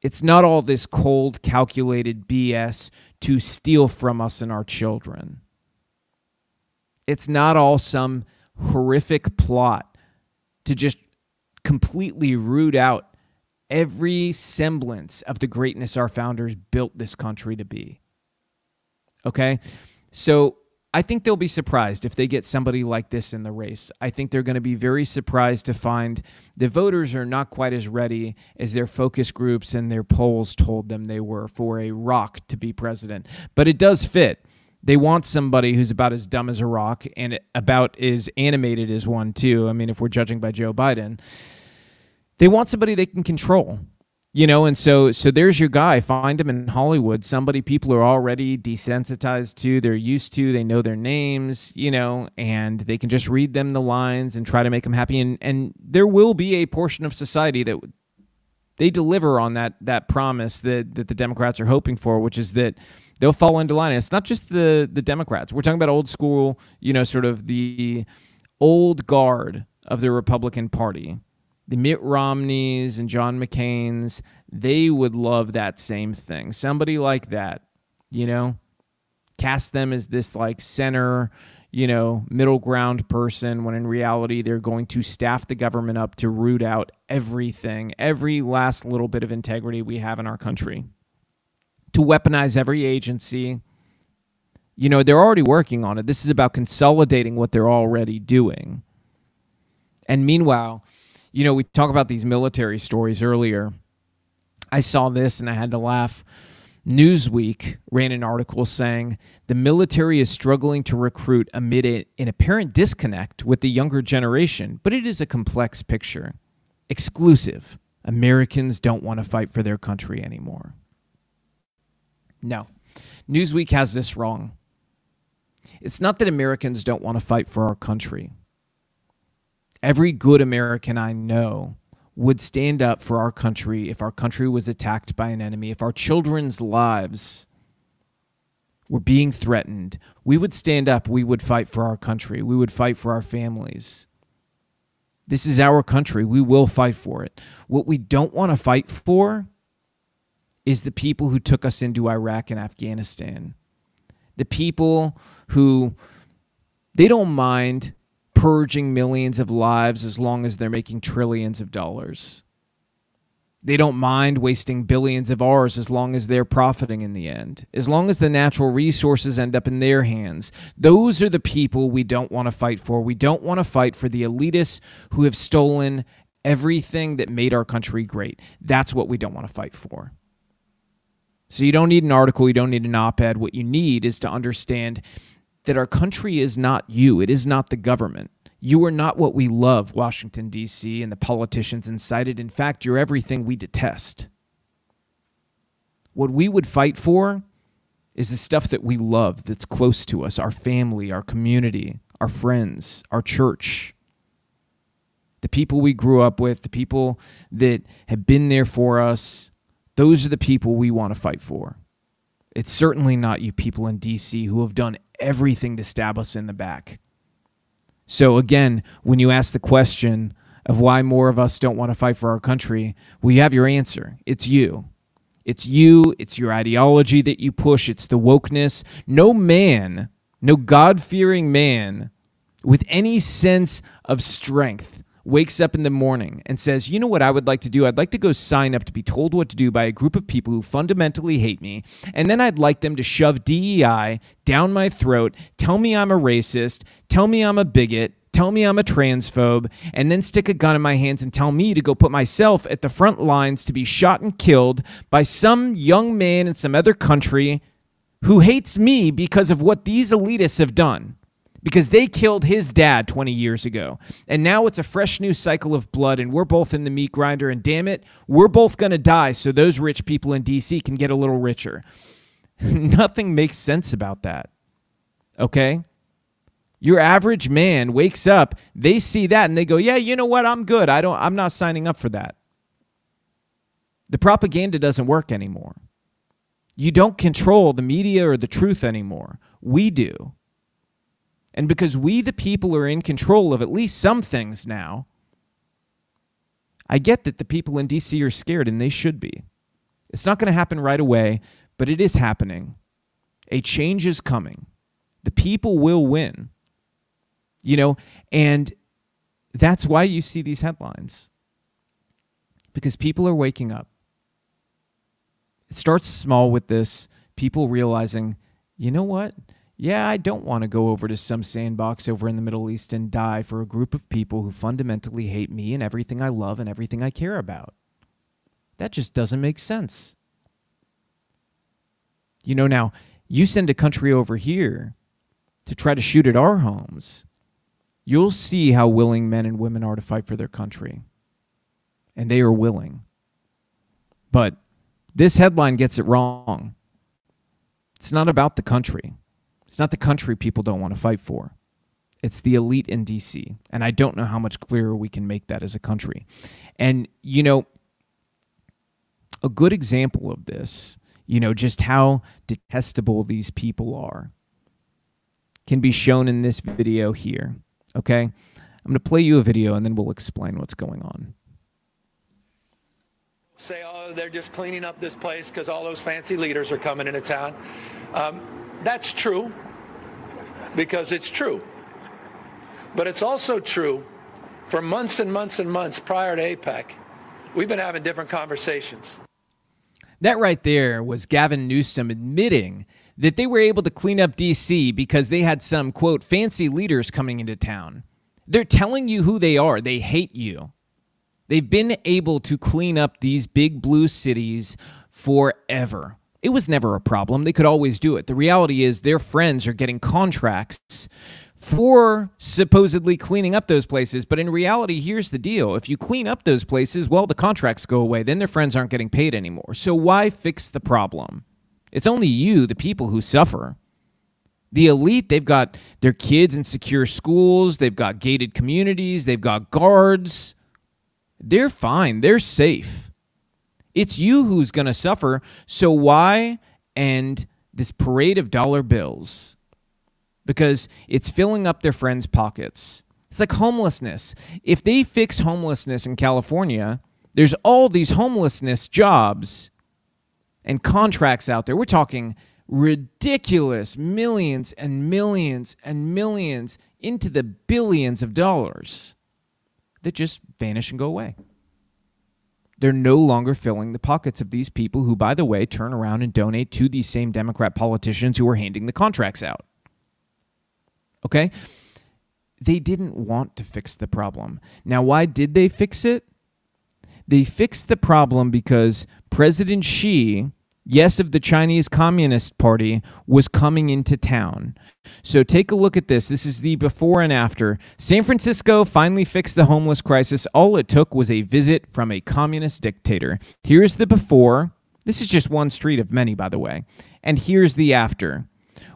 it's not all this cold, calculated BS to steal from us and our children. It's not all some horrific plot to just completely root out every semblance of the greatness our founders built this country to be. Okay? So I think they'll be surprised if they get somebody like this in the race. I think they're going to be very surprised to find the voters are not quite as ready as their focus groups and their polls told them they were for a rock to be president. But it does fit. They want somebody who's about as dumb as a rock and about as animated as one, too. I mean, if we're judging by Joe Biden, they want somebody they can control you know and so so there's your guy. Find him in hollywood somebody people are already desensitized to they're used to they know their names you know and they can just read them the lines and try to make them happy. And and there will be a portion of society that they deliver on that that promise that that the democrats are hoping for which is that they'll fall into line. And it's not just the the democrats. We're talking about old school you know sort of the old guard of the republican party the Mitt Romneys and John McCain's, they would love that same thing. Somebody like that, you know, cast them as this like center, you know, middle ground person when in reality they're going to staff the government up to root out everything, every last little bit of integrity we have in our country, to weaponize every agency. You know, they're already working on it. This is about consolidating what they're already doing. And meanwhile, you know, we talk about these military stories earlier. I saw this and I had to laugh. Newsweek ran an article saying the military is struggling to recruit amid an apparent disconnect with the younger generation, but it is a complex picture. Exclusive. Americans don't want to fight for their country anymore. No. Newsweek has this wrong. It's not that Americans don't want to fight for our country. Every good American I know would stand up for our country if our country was attacked by an enemy, if our children's lives were being threatened. We would stand up, we would fight for our country, we would fight for our families. This is our country. We will fight for it. What we don't want to fight for is the people who took us into Iraq and Afghanistan. The people who they don't mind purging millions of lives as long as they're making trillions of dollars. They don't mind wasting billions of ours as long as they're profiting in the end. As long as the natural resources end up in their hands. Those are the people we don't want to fight for. We don't want to fight for the elitists who have stolen everything that made our country great. That's what we don't want to fight for. So you don't need an article, you don't need an op ed. What you need is to understand that our country is not you, it is not the government. You are not what we love, Washington, D.C., and the politicians inside it. In fact, you're everything we detest. What we would fight for is the stuff that we love, that's close to us our family, our community, our friends, our church, the people we grew up with, the people that have been there for us, those are the people we want to fight for. It's certainly not you people in DC who have done everything to stab us in the back. So, again, when you ask the question of why more of us don't want to fight for our country, well, you have your answer. It's you. It's you, it's your ideology that you push, it's the wokeness. No man, no God fearing man with any sense of strength wakes up in the morning and says, You know what I would like to do? I'd like to go sign up to be told what to do by a group of people who fundamentally hate me. And then I'd like them to shove DEI down my throat, tell me I'm a racist, tell me I'm a bigot. Tell me I'm a transphobe, and then stick a gun in my hands and tell me to go put myself at the front lines to be shot and killed by some young man in some other country who hates me because of what these elitists have done because they killed his dad 20 years ago. And now it's a fresh new cycle of blood, and we're both in the meat grinder. And damn it, we're both going to die so those rich people in DC can get a little richer. [LAUGHS] Nothing makes sense about that. Okay? Your average man wakes up, they see that and they go, "Yeah, you know what? I'm good. I don't I'm not signing up for that." The propaganda doesn't work anymore. You don't control the media or the truth anymore. We do. And because we, the people, are in control of at least some things now, I get that the people in DC are scared, and they should be. It's not going to happen right away, but it is happening. A change is coming. The people will win. You know, and that's why you see these headlines. Because people are waking up. It starts small with this people realizing, you know what? Yeah, I don't want to go over to some sandbox over in the Middle East and die for a group of people who fundamentally hate me and everything I love and everything I care about. That just doesn't make sense. You know, now, you send a country over here to try to shoot at our homes, you'll see how willing men and women are to fight for their country. And they are willing. But this headline gets it wrong. It's not about the country. It's not the country people don't want to fight for. It's the elite in DC. And I don't know how much clearer we can make that as a country. And, you know, a good example of this, you know, just how detestable these people are, can be shown in this video here. Okay? I'm going to play you a video and then we'll explain what's going on. Say, oh, they're just cleaning up this place because all those fancy leaders are coming into town. Um, that's true because it's true. But it's also true for months and months and months prior to APEC, we've been having different conversations. That right there was Gavin Newsom admitting that they were able to clean up DC because they had some, quote, fancy leaders coming into town. They're telling you who they are. They hate you. They've been able to clean up these big blue cities forever. It was never a problem. They could always do it. The reality is their friends are getting contracts for supposedly cleaning up those places. But in reality, here's the deal. If you clean up those places, well, the contracts go away. Then their friends aren't getting paid anymore. So why fix the problem? It's only you, the people, who suffer. The elite, they've got their kids in secure schools, they've got gated communities, they've got guards. They're fine, they're safe. It's you who's going to suffer. So why end this parade of dollar bills? Because it's filling up their friends' pockets. It's like homelessness. If they fix homelessness in California, there's all these homelessness jobs and contracts out there. We're talking ridiculous millions and millions and millions into the billions of dollars that just vanish and go away they're no longer filling the pockets of these people who, by the way, turn around and donate to these same Democrat politicians who are handing the contracts out. Okay? They didn't want to fix the problem. Now, why did they fix it? They fixed the problem because President Xi yes, of the Chinese Communist Party, was coming into town. So take a look at this. This is the before and after. San Francisco finally fixed the homeless crisis. All it took was a visit from a communist dictator. Here's the before. This is just one street of many, by the way. And here's the after.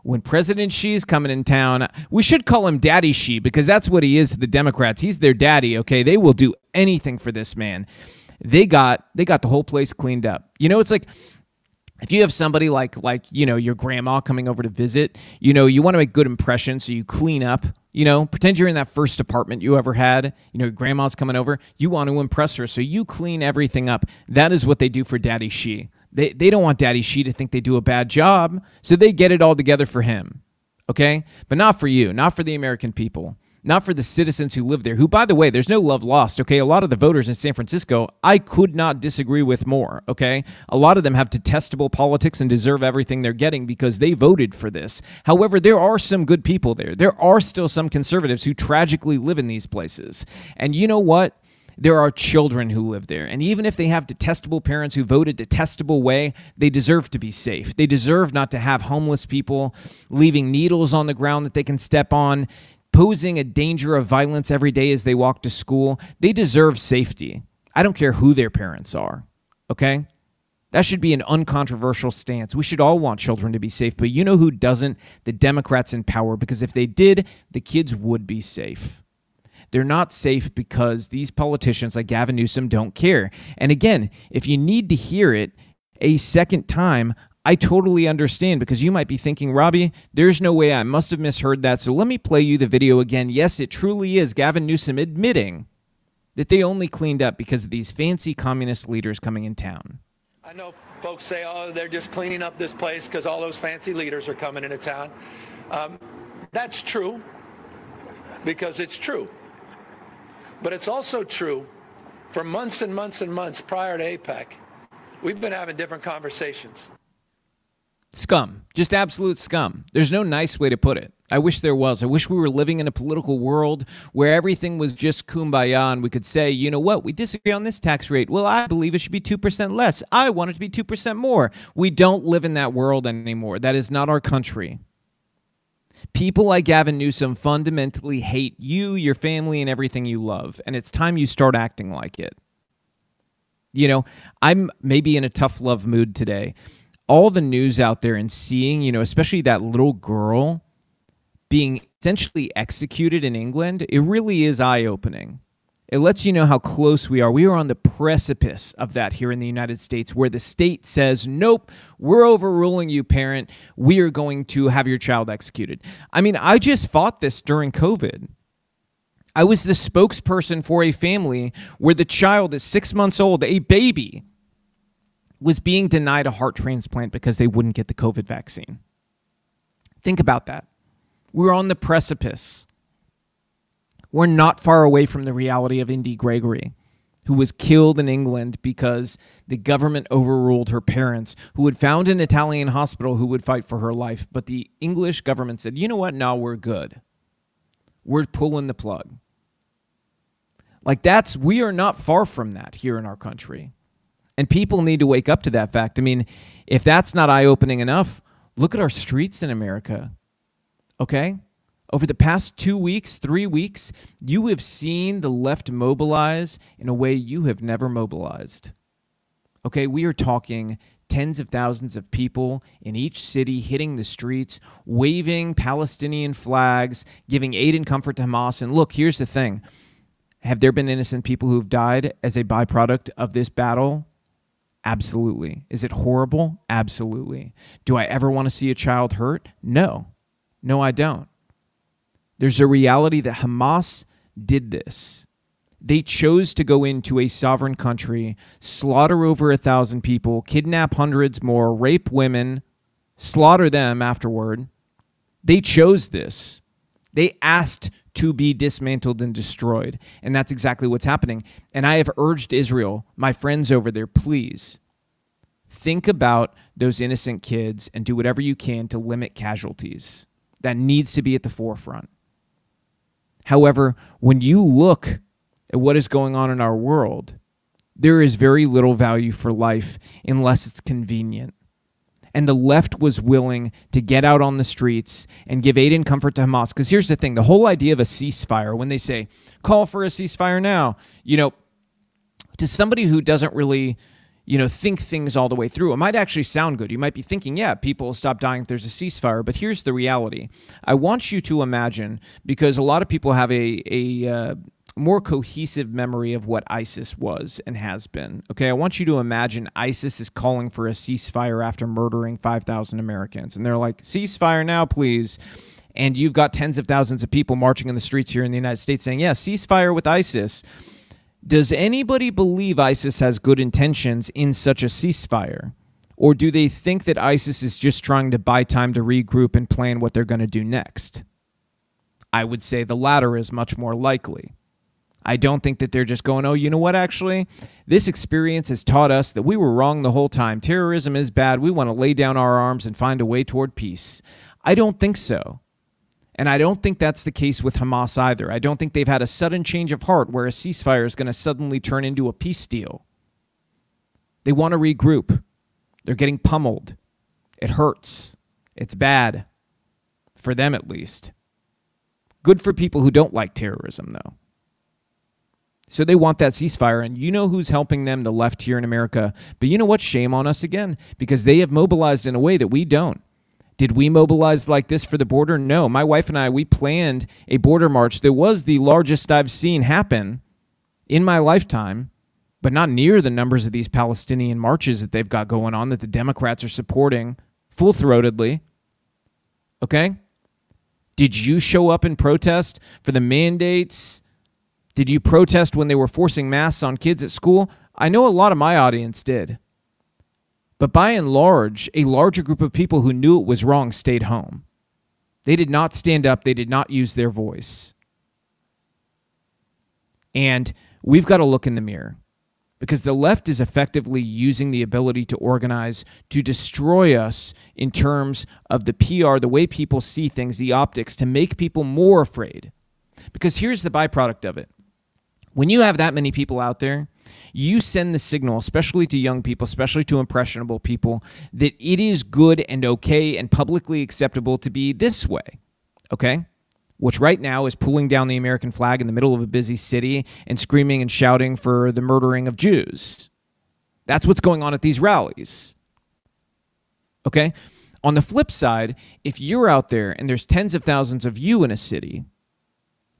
When President Xi is coming in town, we should call him Daddy Xi because that's what he is to the Democrats. He's their daddy, okay? They will do anything for this man. They got they got the whole place cleaned up. You know, it's like if you have somebody like like you know your grandma coming over to visit you know you want to make good impression so you clean up you know? Pretend you're in that first apartment you ever had you know your grandma's coming over you want to impress her so you clean everything up. That is what they do for daddy Xi they, they don't want daddy Xi to think they do a bad job so they get it all together for him okay? But not for you not for the american people not for the citizens who live there, who, by the way, there's no love lost, okay? A lot of the voters in San Francisco, I could not disagree with more, okay? A lot of them have detestable politics and deserve everything they're getting because they voted for this. However, there are some good people there. There are still some conservatives who tragically live in these places. And you know what? there are children who live there. And even if they have detestable parents who vote a detestable way, they deserve to be safe. They deserve not to have homeless people leaving needles on the ground that they can step on posing a danger of violence every day as they walk to school, they deserve safety. I don't care who their parents are. Okay? That should be an uncontroversial stance. We should all want children to be safe, but you know who doesn't? The Democrats in power, because if they did, the kids would be safe. They're not safe because these politicians like Gavin Newsom don't care. And again, if you need to hear it a second time, I totally understand because you might be thinking, Robby, there's no way I must have misheard that. So let me play you the video again. Yes, it truly is Gavin Newsom admitting that they only cleaned up because of these fancy communist leaders coming in town. I know folks say, oh, they're just cleaning up this place because all those fancy leaders are coming into town. Um, that's true because it's true. But it's also true for months and months and months prior to APEC, we've been having different conversations. Scum. Just absolute scum. There's no nice way to put it. I wish there was. I wish we were living in a political world where everything was just kumbaya and we could say, you know what, we disagree on this tax rate. Well, I believe it should be 2% less. I want it to be 2% more. We don't live in that world anymore. That is not our country. People like Gavin Newsom fundamentally hate you, your family, and everything you love. And it's time you start acting like it. You know, I'm maybe in a tough love mood today all the news out there and seeing, you know, especially that little girl being essentially executed in England, it really is eye opening. It lets you know how close we are. We are on the precipice of that here in the United States, where the state says, Nope, we're overruling you, parent. We are going to have your child executed. I mean, I just fought this during COVID. I was the spokesperson for a family where the child is six months old, a baby, was being denied a heart transplant because they wouldn't get the COVID vaccine. Think about that. We're on the precipice. We're not far away from the reality of Indi Gregory, who was killed in England because the government overruled her parents, who had found an Italian hospital who would fight for her life. But the English government said, you know what? Now we're good. We're pulling the plug. Like that's, we are not far from that here in our country. And people need to wake up to that fact. I mean, if that's not eye opening enough, look at our streets in America. Okay? Over the past two weeks, three weeks, you have seen the left mobilize in a way you have never mobilized. Okay? We are talking tens of thousands of people in each city hitting the streets, waving Palestinian flags, giving aid and comfort to Hamas. And look, here's the thing have there been innocent people who've died as a byproduct of this battle? Absolutely. Is it horrible? Absolutely. Do I ever want to see a child hurt? No. No, I don't. There's a reality that Hamas did this. They chose to go into a sovereign country, slaughter over a thousand people, kidnap hundreds more, rape women, slaughter them afterward. They chose this. They asked to be dismantled and destroyed. And that's exactly what's happening. And I have urged Israel, my friends over there, please think about those innocent kids and do whatever you can to limit casualties. That needs to be at the forefront. However, when you look at what is going on in our world, there is very little value for life unless it's convenient. And the left was willing to get out on the streets and give aid and comfort to Hamas. Because here's the thing the whole idea of a ceasefire, when they say, call for a ceasefire now, you know, to somebody who doesn't really you know, think things all the way through. It might actually sound good. You might be thinking, yeah, people will stop dying if there's a ceasefire. But here's the reality. I want you to imagine, because a lot of people have a, a uh, more cohesive memory of what ISIS was and has been. Okay, I want you to imagine ISIS is calling for a ceasefire after murdering 5,000 Americans. And they're like, ceasefire now, please. And you've got tens of thousands of people marching in the streets here in the United States saying, yeah, ceasefire with ISIS. Does anybody believe ISIS has good intentions in such a ceasefire? Or do they think that ISIS is just trying to buy time to regroup and plan what they're going to do next? I would say the latter is much more likely. I don't think that they're just going, oh, you know what, actually? This experience has taught us that we were wrong the whole time. Terrorism is bad. We want to lay down our arms and find a way toward peace. I don't think so. And I don't think that's the case with Hamas either. I don't think they've had a sudden change of heart where a ceasefire is going to suddenly turn into a peace deal. They want to regroup. They're getting pummeled. It hurts. It's bad. For them, at least. Good for people who don't like terrorism, though. So they want that ceasefire. And you know who's helping them? The left here in America. But you know what? Shame on us again because they have mobilized in a way that we don't. Did we mobilize like this for the border? No. My wife and I, we planned a border march that was the largest I've seen happen in my lifetime, but not near the numbers of these Palestinian marches that they've got going on that the Democrats are supporting full throatedly. Okay? Did you show up in protest for the mandates did you protest when they were forcing masks on kids at school? I know a lot of my audience did. But by and large, a larger group of people who knew it was wrong stayed home. They did not stand up, they did not use their voice. And we've got to look in the mirror because the left is effectively using the ability to organize to destroy us in terms of the PR, the way people see things, the optics, to make people more afraid. Because here's the byproduct of it when you have that many people out there, you send the signal, especially to young people, especially to impressionable people, that it is good and okay and publicly acceptable to be this way. Okay? Which right now is pulling down the American flag in the middle of a busy city and screaming and shouting for the murdering of Jews. That's what's going on at these rallies. Okay? On the flip side, if you're out there and there's tens of thousands of you in a city,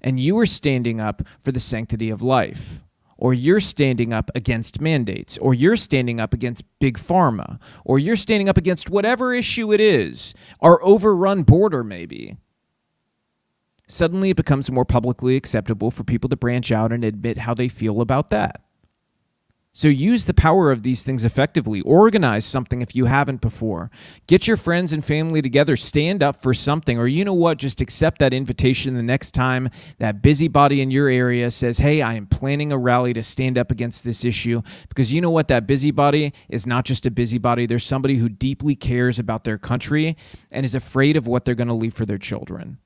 and you are standing up for the sanctity of life, or you're standing up against mandates, or you're standing up against big pharma, or you're standing up against whatever issue it is, our overrun border, maybe. Suddenly it becomes more publicly acceptable for people to branch out and admit how they feel about that. So use the power of these things effectively. Organize something if you haven't before. Get your friends and family together. Stand up for something. Or you know what? Just accept that invitation the next time that busybody in your area says, Hey, I am planning a rally to stand up against this issue. Because you know what? That busybody is not just a busybody. There's somebody who deeply cares about their country and is afraid of what they're going to leave for their children.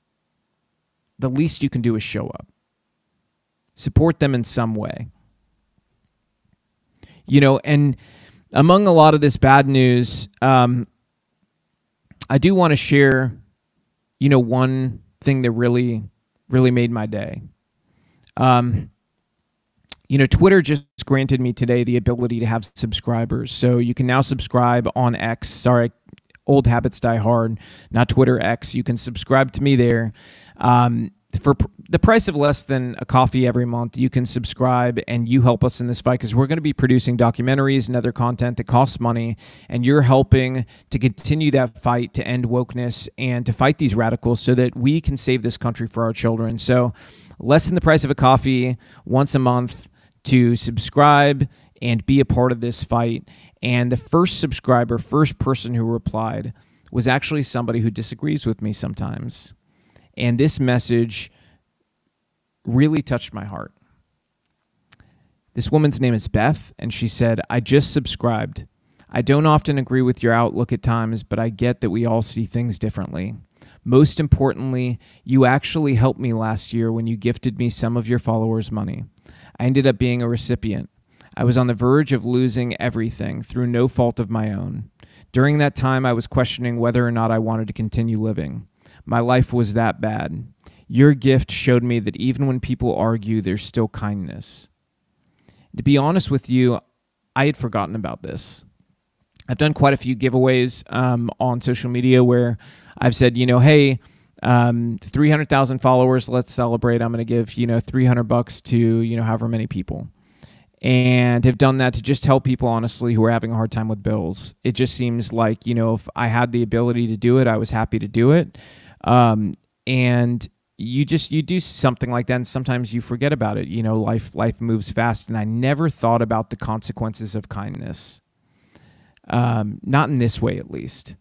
The least you can do is show up. Support them in some way you know, and among a lot of this bad news, um, I do want to share, you know, one thing that really, really made my day. Um, you know, Twitter just granted me today the ability to have subscribers. So you can now subscribe on X. Sorry, old habits die hard, not Twitter X. You can subscribe to me there. Um, for pr- the price of less than a coffee every month, you can subscribe and you help us in this fight because we're going to be producing documentaries and other content that costs money. And you're helping to continue that fight to end wokeness and to fight these radicals so that we can save this country for our children. So, less than the price of a coffee once a month to subscribe and be a part of this fight. And the first subscriber, first person who replied, was actually somebody who disagrees with me sometimes. And this message really touched my heart. This woman's name is Beth, and she said, I just subscribed. I don't often agree with your outlook at times, but I get that we all see things differently. Most importantly, you actually helped me last year when you gifted me some of your followers' money. I ended up being a recipient. I was on the verge of losing everything through no fault of my own. During that time, I was questioning whether or not I wanted to continue living. My life was that bad. Your gift showed me that even when people argue, there's still kindness. To be honest with you, I had forgotten about this. I've done quite a few giveaways um, on social media where I've said, you know, hey, um, 300,000 followers, let's celebrate. I'm going to give, you know, 300 bucks to, you know, however many people. And have done that to just help people, honestly, who are having a hard time with bills. It just seems like, you know, if I had the ability to do it, I was happy to do it. Um, and you just you do something like that and sometimes you forget about it you know life life moves fast and i never thought about the consequences of kindness um, not in this way at least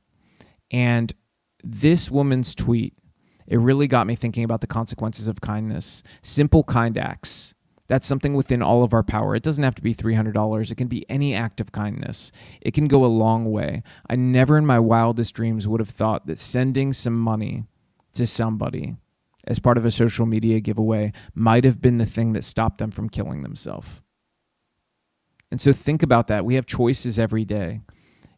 and this woman's tweet it really got me thinking about the consequences of kindness simple kind acts that's something within all of our power. It doesn't have to be $300. It can be any act of kindness. It can go a long way. I never in my wildest dreams would have thought that sending some money to somebody as part of a social media giveaway might have been the thing that stopped them from killing themselves. And so think about that. We have choices every day.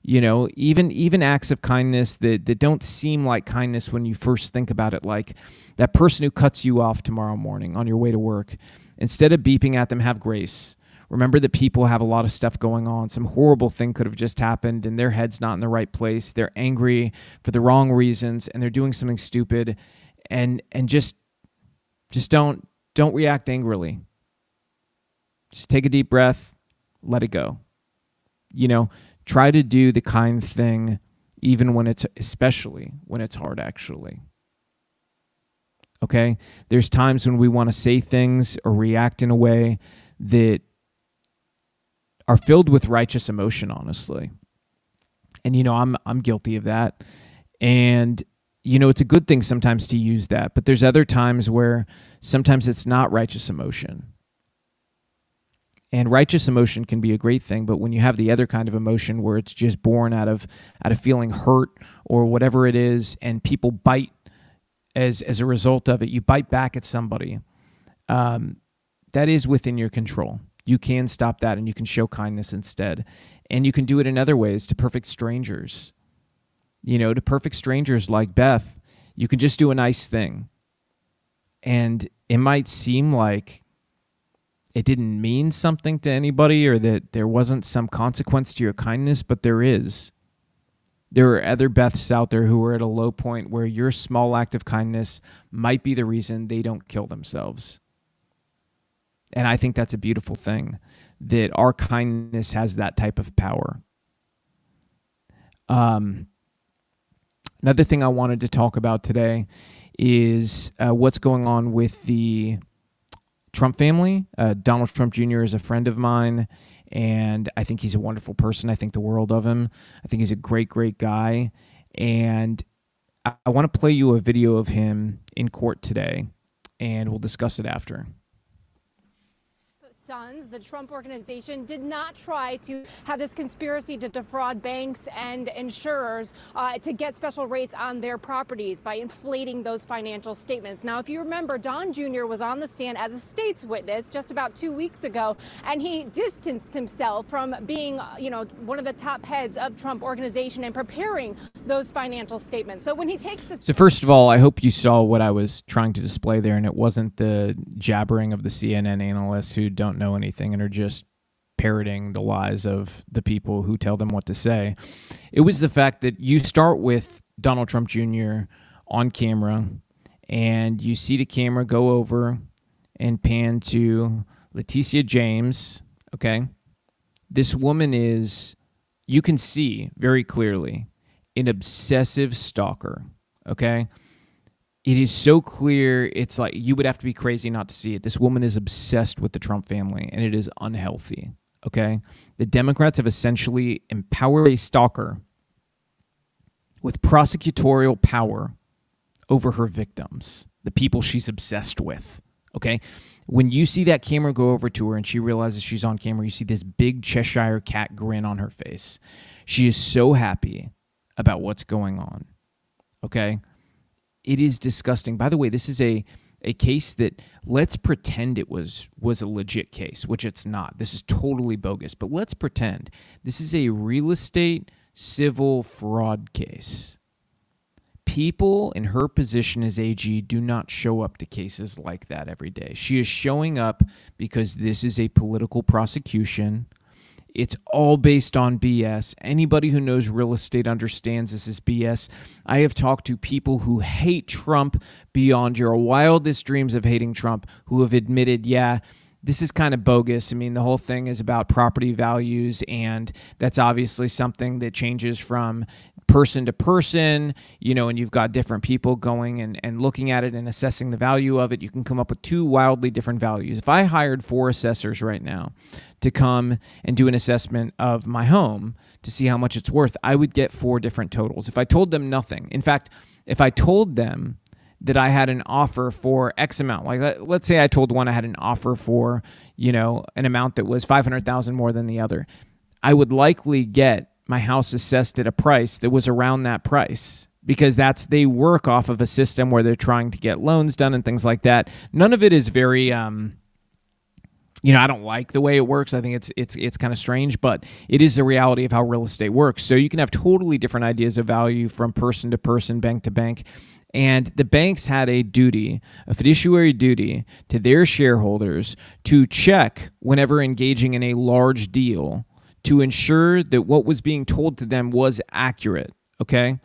You know, even even acts of kindness that, that don't seem like kindness when you first think about it, like that person who cuts you off tomorrow morning on your way to work. Instead of beeping at them, have grace. Remember that people have a lot of stuff going on. Some horrible thing could have just happened and their head's not in the right place. They're angry for the wrong reasons and they're doing something stupid and and just just don't don't react angrily. Just take a deep breath, let it go. You know, try to do the kind thing even when it's especially when it's hard actually. Okay? There's times when we want to say things or react in a way that are filled with righteous emotion honestly. And you know, I'm I'm guilty of that. And you know, it's a good thing sometimes to use that, but there's other times where sometimes it's not righteous emotion. And righteous emotion can be a great thing, but when you have the other kind of emotion where it's just born out of out of feeling hurt or whatever it is, and people bite as as a result of it, you bite back at somebody. Um, that is within your control. You can stop that, and you can show kindness instead, and you can do it in other ways to perfect strangers you know, to perfect strangers like Beth, you can just do a nice thing. And it might seem like it didn't mean something to anybody or that there wasn't some consequence to your kindness, but there is. There are other Beths out there who are at a low point where your small act of kindness might be the reason they don't kill themselves. And I think that's a beautiful thing that our kindness has that type of power. Um, Another thing I wanted to talk about today is uh, what's going on with the Trump family. Uh, Donald Trump Jr. is a friend of mine, and I think he's a wonderful person. I think the world of him. I think he's a great, great guy. And I, I want to play you a video of him in court today, and we'll discuss it after sons, the Trump organization, did not try to have this conspiracy to defraud banks and insurers uh, to get special rates on their properties by inflating those financial statements. Now, if you remember, Don Jr. was on the stand as a state's witness just about two weeks ago, and he distanced himself from being, you know, one of the top heads of Trump organization and preparing those financial statements. So when he takes this. So, first of all, I hope you saw what I was trying to display there, and it wasn't the jabbering of the CNN analysts who don't know anything and are just parroting the lies of the people who tell them what to say. It was the fact that you start with Donald Trump Jr. on camera and you see the camera go over and pan to Letitia James. Okay. This woman is, you can see very clearly, an obsessive stalker. Okay it is so clear. It's like you would have to be crazy not to see it. This woman is obsessed with the Trump family, and it is unhealthy. Okay. The Democrats have essentially empowered a stalker with prosecutorial power over her victims, the people she's obsessed with. Okay. When you see that camera go over to her and she realizes she's on camera, you see this big Cheshire cat grin on her face. She is so happy about what's going on. Okay it is disgusting. By the way, this is a a case that let's pretend it was was a legit case, which it's not. This is totally bogus, but let's pretend this is a real estate civil fraud case. People in her position as AG do not show up to cases like that every day. She is showing up because this is a political prosecution. It's all based on BS. Anybody who knows real estate understands this is BS. I have talked to people who hate Trump beyond your wildest dreams of hating Trump who have admitted, yeah, this is kind of bogus. I mean, the whole thing is about property values, and that's obviously something that changes from person to person, you know, and you've got different people going and, and looking at it and assessing the value of it. You can come up with two wildly different values. If I hired four assessors right now to come and do an assessment of my home to see how much it's worth, I would get four different totals. If I told them nothing, in fact, if I told them that I had an offer for X amount. Like let's say I told one I had an offer for, you know, an amount that was 500,000 more than the other. I would likely get my house assessed at a price that was around that price because that's they work off of a system where they're trying to get loans done and things like that. None of it is very um you know, I don't like the way it works. I think it's it's it's kind of strange, but it is the reality of how real estate works. So you can have totally different ideas of value from person to person, bank to bank. And the banks had a duty, a fiduciary duty to their shareholders to check whenever engaging in a large deal to ensure that what was being told to them was accurate. Okay.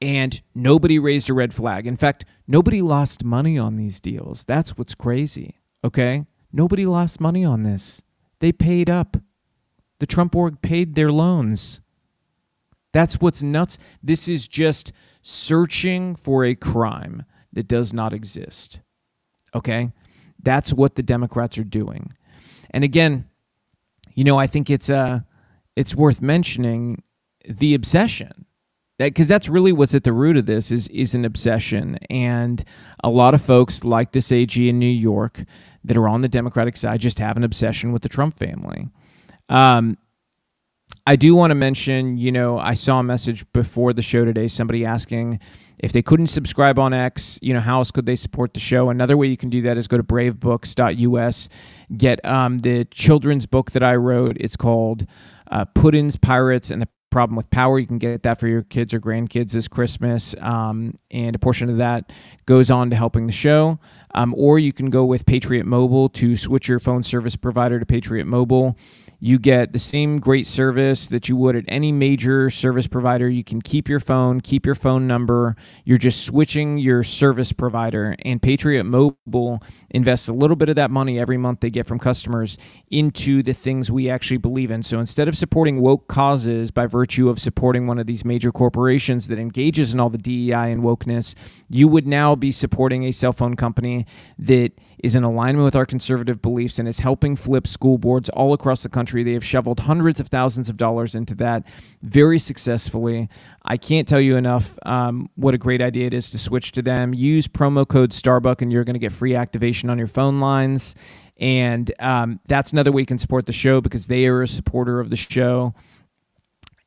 And nobody raised a red flag. In fact, nobody lost money on these deals. That's what's crazy. Okay. Nobody lost money on this. They paid up. The Trump org paid their loans. That's what's nuts. This is just searching for a crime that does not exist. Okay? That's what the Democrats are doing. And again, you know, I think it's uh it's worth mentioning the obsession. Cuz that's really what's at the root of this is is an obsession and a lot of folks like this AG in New York that are on the Democratic side just have an obsession with the Trump family. Um, I do want to mention, you know, I saw a message before the show today, somebody asking if they couldn't subscribe on X, you know, how else could they support the show? Another way you can do that is go to bravebooks.us, get um, the children's book that I wrote. It's called uh, Pirates and the Problem with Power. You can get that for your kids or grandkids this Christmas. Um, and a portion of that goes on to helping the show. Um, or you can go with Patriot Mobile to switch your phone service provider to Patriot Mobile. You get the same great service that you would at any major service provider. You can keep your phone, keep your phone number. You're just switching your service provider. And Patriot Mobile invests a little bit of that money every month they get from customers into the things we actually believe in. So instead of supporting woke causes by virtue of supporting one of these major corporations that engages in all the DEI and wokeness, you would now be supporting a cell phone company that is in alignment with our conservative beliefs and is helping flip school boards all across the country. They have shoveled hundreds of thousands of dollars into that very successfully. I can't tell you enough um, what a great idea it is to switch to them. Use promo code Starbuck and you're going to get free activation on your phone lines. And um, that's another way you can support the show because they are a supporter of the show.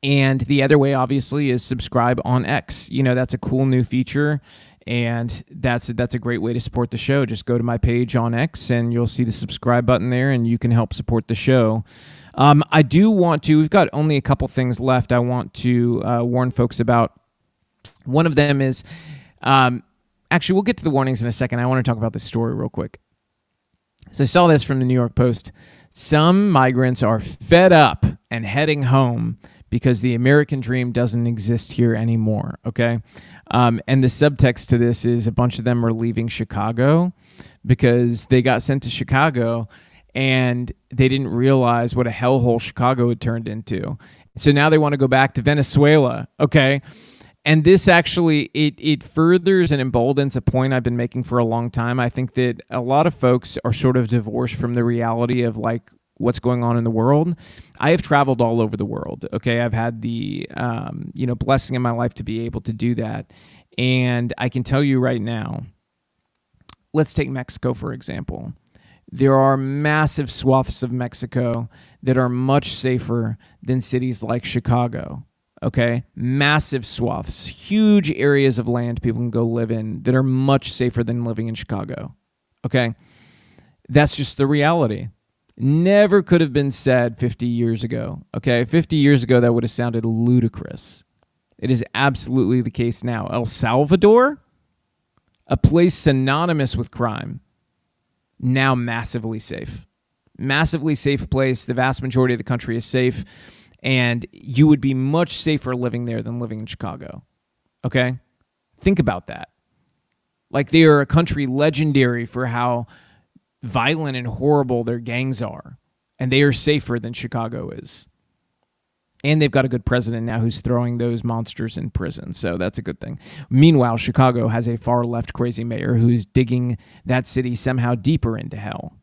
And the other way, obviously, is subscribe on X. You know, that's a cool new feature and that's that's a great way to support the show. Just go to my page on X, and you'll see the subscribe button there, and you can help support the show. Um, I do want to. We've got only a couple things left. I want to uh, warn folks about. One of them is, um, actually, we'll get to the warnings in a second. I want to talk about this story real quick. So I saw this from the New York Post. Some migrants are fed up and heading home because the American dream doesn't exist here anymore. Okay. Um, and the subtext to this is a bunch of them are leaving Chicago because they got sent to Chicago and they didn't realize what a hellhole Chicago had turned into. So now they want to go back to Venezuela. Okay. And this actually it it furthers and emboldens a point I've been making for a long time. I think that a lot of folks are sort of divorced from the reality of like what's going on in the world. I have traveled all over the world. Okay, I've had the um, you know blessing in my life to be able to do that, and I can tell you right now. Let's take Mexico for example. There are massive swaths of Mexico that are much safer than cities like Chicago. Okay, massive swaths, huge areas of land people can go live in that are much safer than living in Chicago. Okay, that's just the reality never could have been said 50 years ago. Okay, 50 years ago, that would have sounded ludicrous. It is absolutely the case now. El Salvador, a place synonymous with crime, now massively safe. Massively safe place. The vast majority of the country is safe, and you would be much safer living there than living in Chicago. Okay? Think about that. Like they are a country legendary for how violent and horrible their gangs are, and they are safer than Chicago is. And they've got a good president now who's throwing those monsters in prison. So that's a good thing. Meanwhile, Chicago has a far left crazy mayor who's digging that city somehow deeper into hell.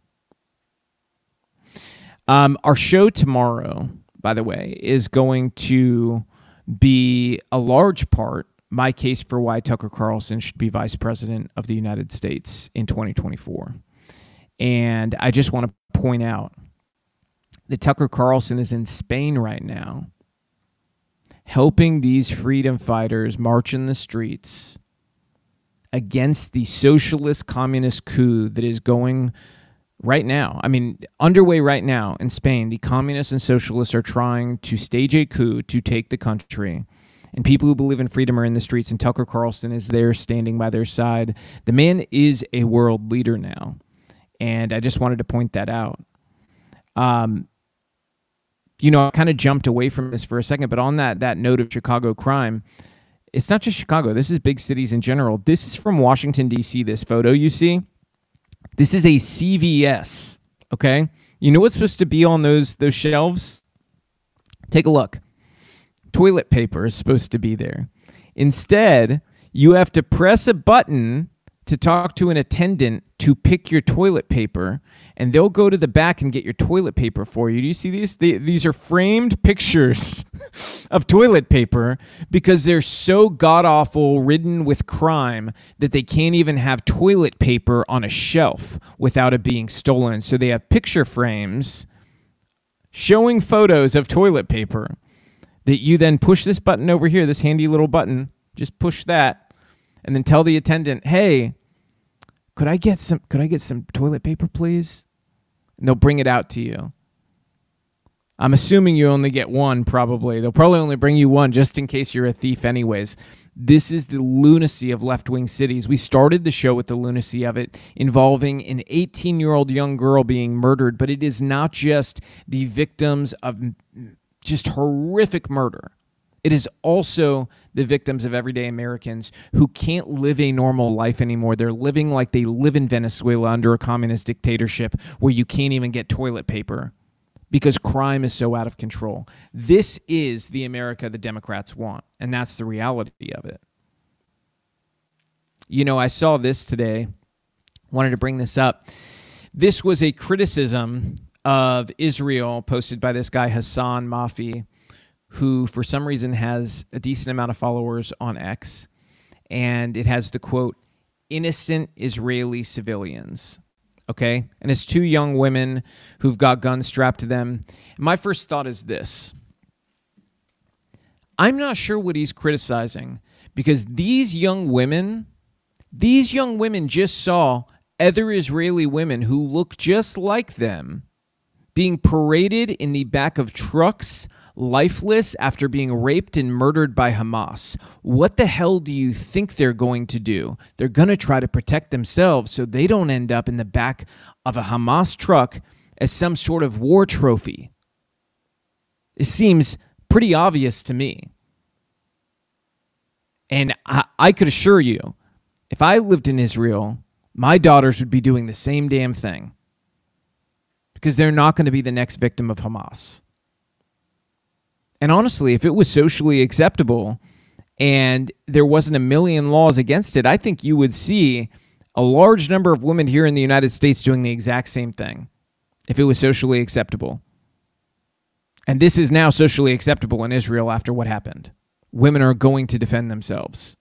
Um, our show tomorrow, by the way, is going to be a large part my case for why Tucker Carlson should be vice president of the United States in 2024. And I just want to point out that Tucker Carlson is in Spain right now, helping these freedom fighters march in the streets against the socialist communist coup that is going right now. I mean, underway right now in Spain. The communists and socialists are trying to stage a coup to take the country and people who believe in freedom are in the streets, and Tucker Carlson is there standing by their side. The man is a world leader now, and I just wanted to point that out. Um, you know, I kind of jumped away from this for a second, but on that that note of Chicago crime, it's not just Chicago. This is big cities in general. This is from Washington D.C. This photo you see, this is a CVS. Okay, you know what's supposed to be on those those shelves? Take a look toilet paper is supposed to be there. Instead, you have to press a button to talk to an attendant to pick your toilet paper and they'll go to the back and get your toilet paper for you. Do you see these? They, these are framed pictures [LAUGHS] of toilet paper because they're so god awful, ridden with crime, that they can't even have toilet paper on a shelf without it being stolen. So they have picture frames showing photos of toilet paper that you then push this button over here, this handy little button, just push that, and then tell the attendant, hey, could I get some could I get some toilet paper, please? And they'll bring it out to you. I'm assuming you only get one, probably. They'll probably only bring you one just in case you're a thief, anyways. This is the lunacy of left wing cities. We started the show with the lunacy of it involving an 18 year old young girl being murdered, but it is not just the victims of just horrific murder. It is also the victims of everyday Americans who can't live a normal life anymore. They're living like they live in Venezuela under a communist dictatorship where you can't even get toilet paper because crime is so out of control. This is the America the Democrats want, and that's the reality of it. You know, I saw this today, wanted to bring this up. This was a criticism of Israel posted by this guy Hassan Mafi, who for some reason has a decent amount of followers on X, and it has the quote innocent Israeli civilians. Okay, and it's two young women who've got guns strapped to them. My first thought is this. I'm not sure what he's criticizing because these young women, these young women just saw other Israeli women who look just like them being paraded in the back of trucks, lifeless after being raped and murdered by Hamas. What the hell do you think they're going to do? They're going to try to protect themselves so they don't end up in the back of a Hamas truck as some sort of war trophy. It seems pretty obvious to me. And I, I could assure you, if I lived in Israel, my daughters would be doing the same damn thing because they're not going to be the next victim of Hamas. And honestly, if it was socially acceptable and there wasn't a million laws against it, I think you would see a large number of women here in the United States doing the exact same thing if it was socially acceptable. And this is now socially acceptable in Israel after what happened. Women are going to defend themselves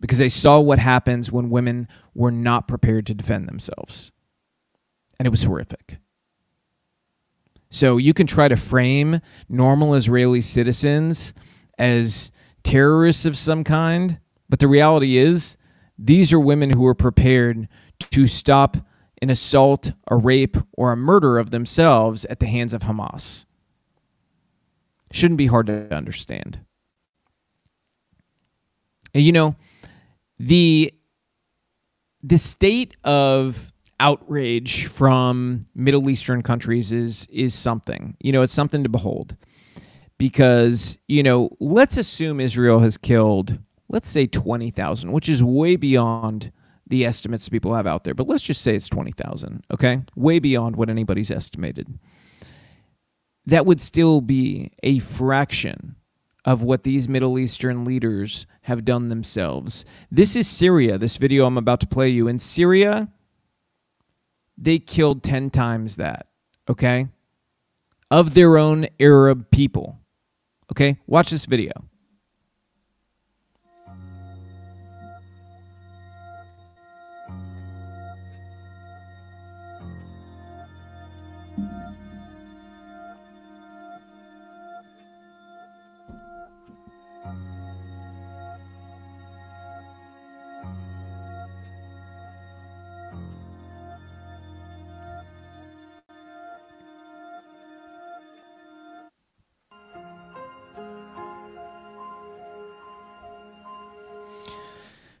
because they saw what happens when women were not prepared to defend themselves and it was horrific. So you can try to frame normal Israeli citizens as terrorists of some kind, but the reality is these are women who are prepared to stop an assault, a rape, or a murder of themselves at the hands of Hamas. Shouldn't be hard to understand. And you know, the the state of outrage from Middle Eastern countries is is something. You know, it's something to behold. Because, you know, let's assume Israel has killed, let's say 20,000, which is way beyond the estimates people have out there, but let's just say it's 20,000, okay? Way beyond what anybody's estimated. That would still be a fraction of what these Middle Eastern leaders have done themselves. This is Syria, this video I'm about to play you. In Syria, they killed 10 times that, okay? Of their own Arab people. Okay? Watch this video.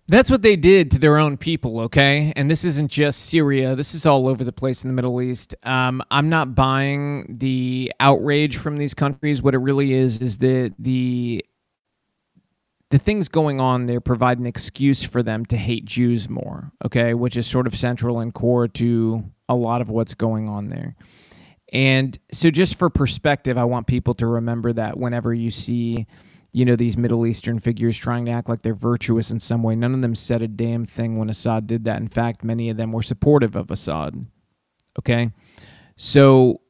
That's what they did to their own people, okay? And this isn't just Syria. This is all over the place in the Middle East. Um, I'm not buying the outrage from these countries. What it really is is that the the things going on there provide an excuse for them to hate Jews more, okay? Which is sort of central and core to a lot of what's going on there. And so, just for perspective, I want people to remember that whenever you see you know, these Middle Eastern figures trying to act like they're virtuous in some way. None of them said a damn thing when Assad did that. In fact, many of them were supportive of Assad. Okay? So,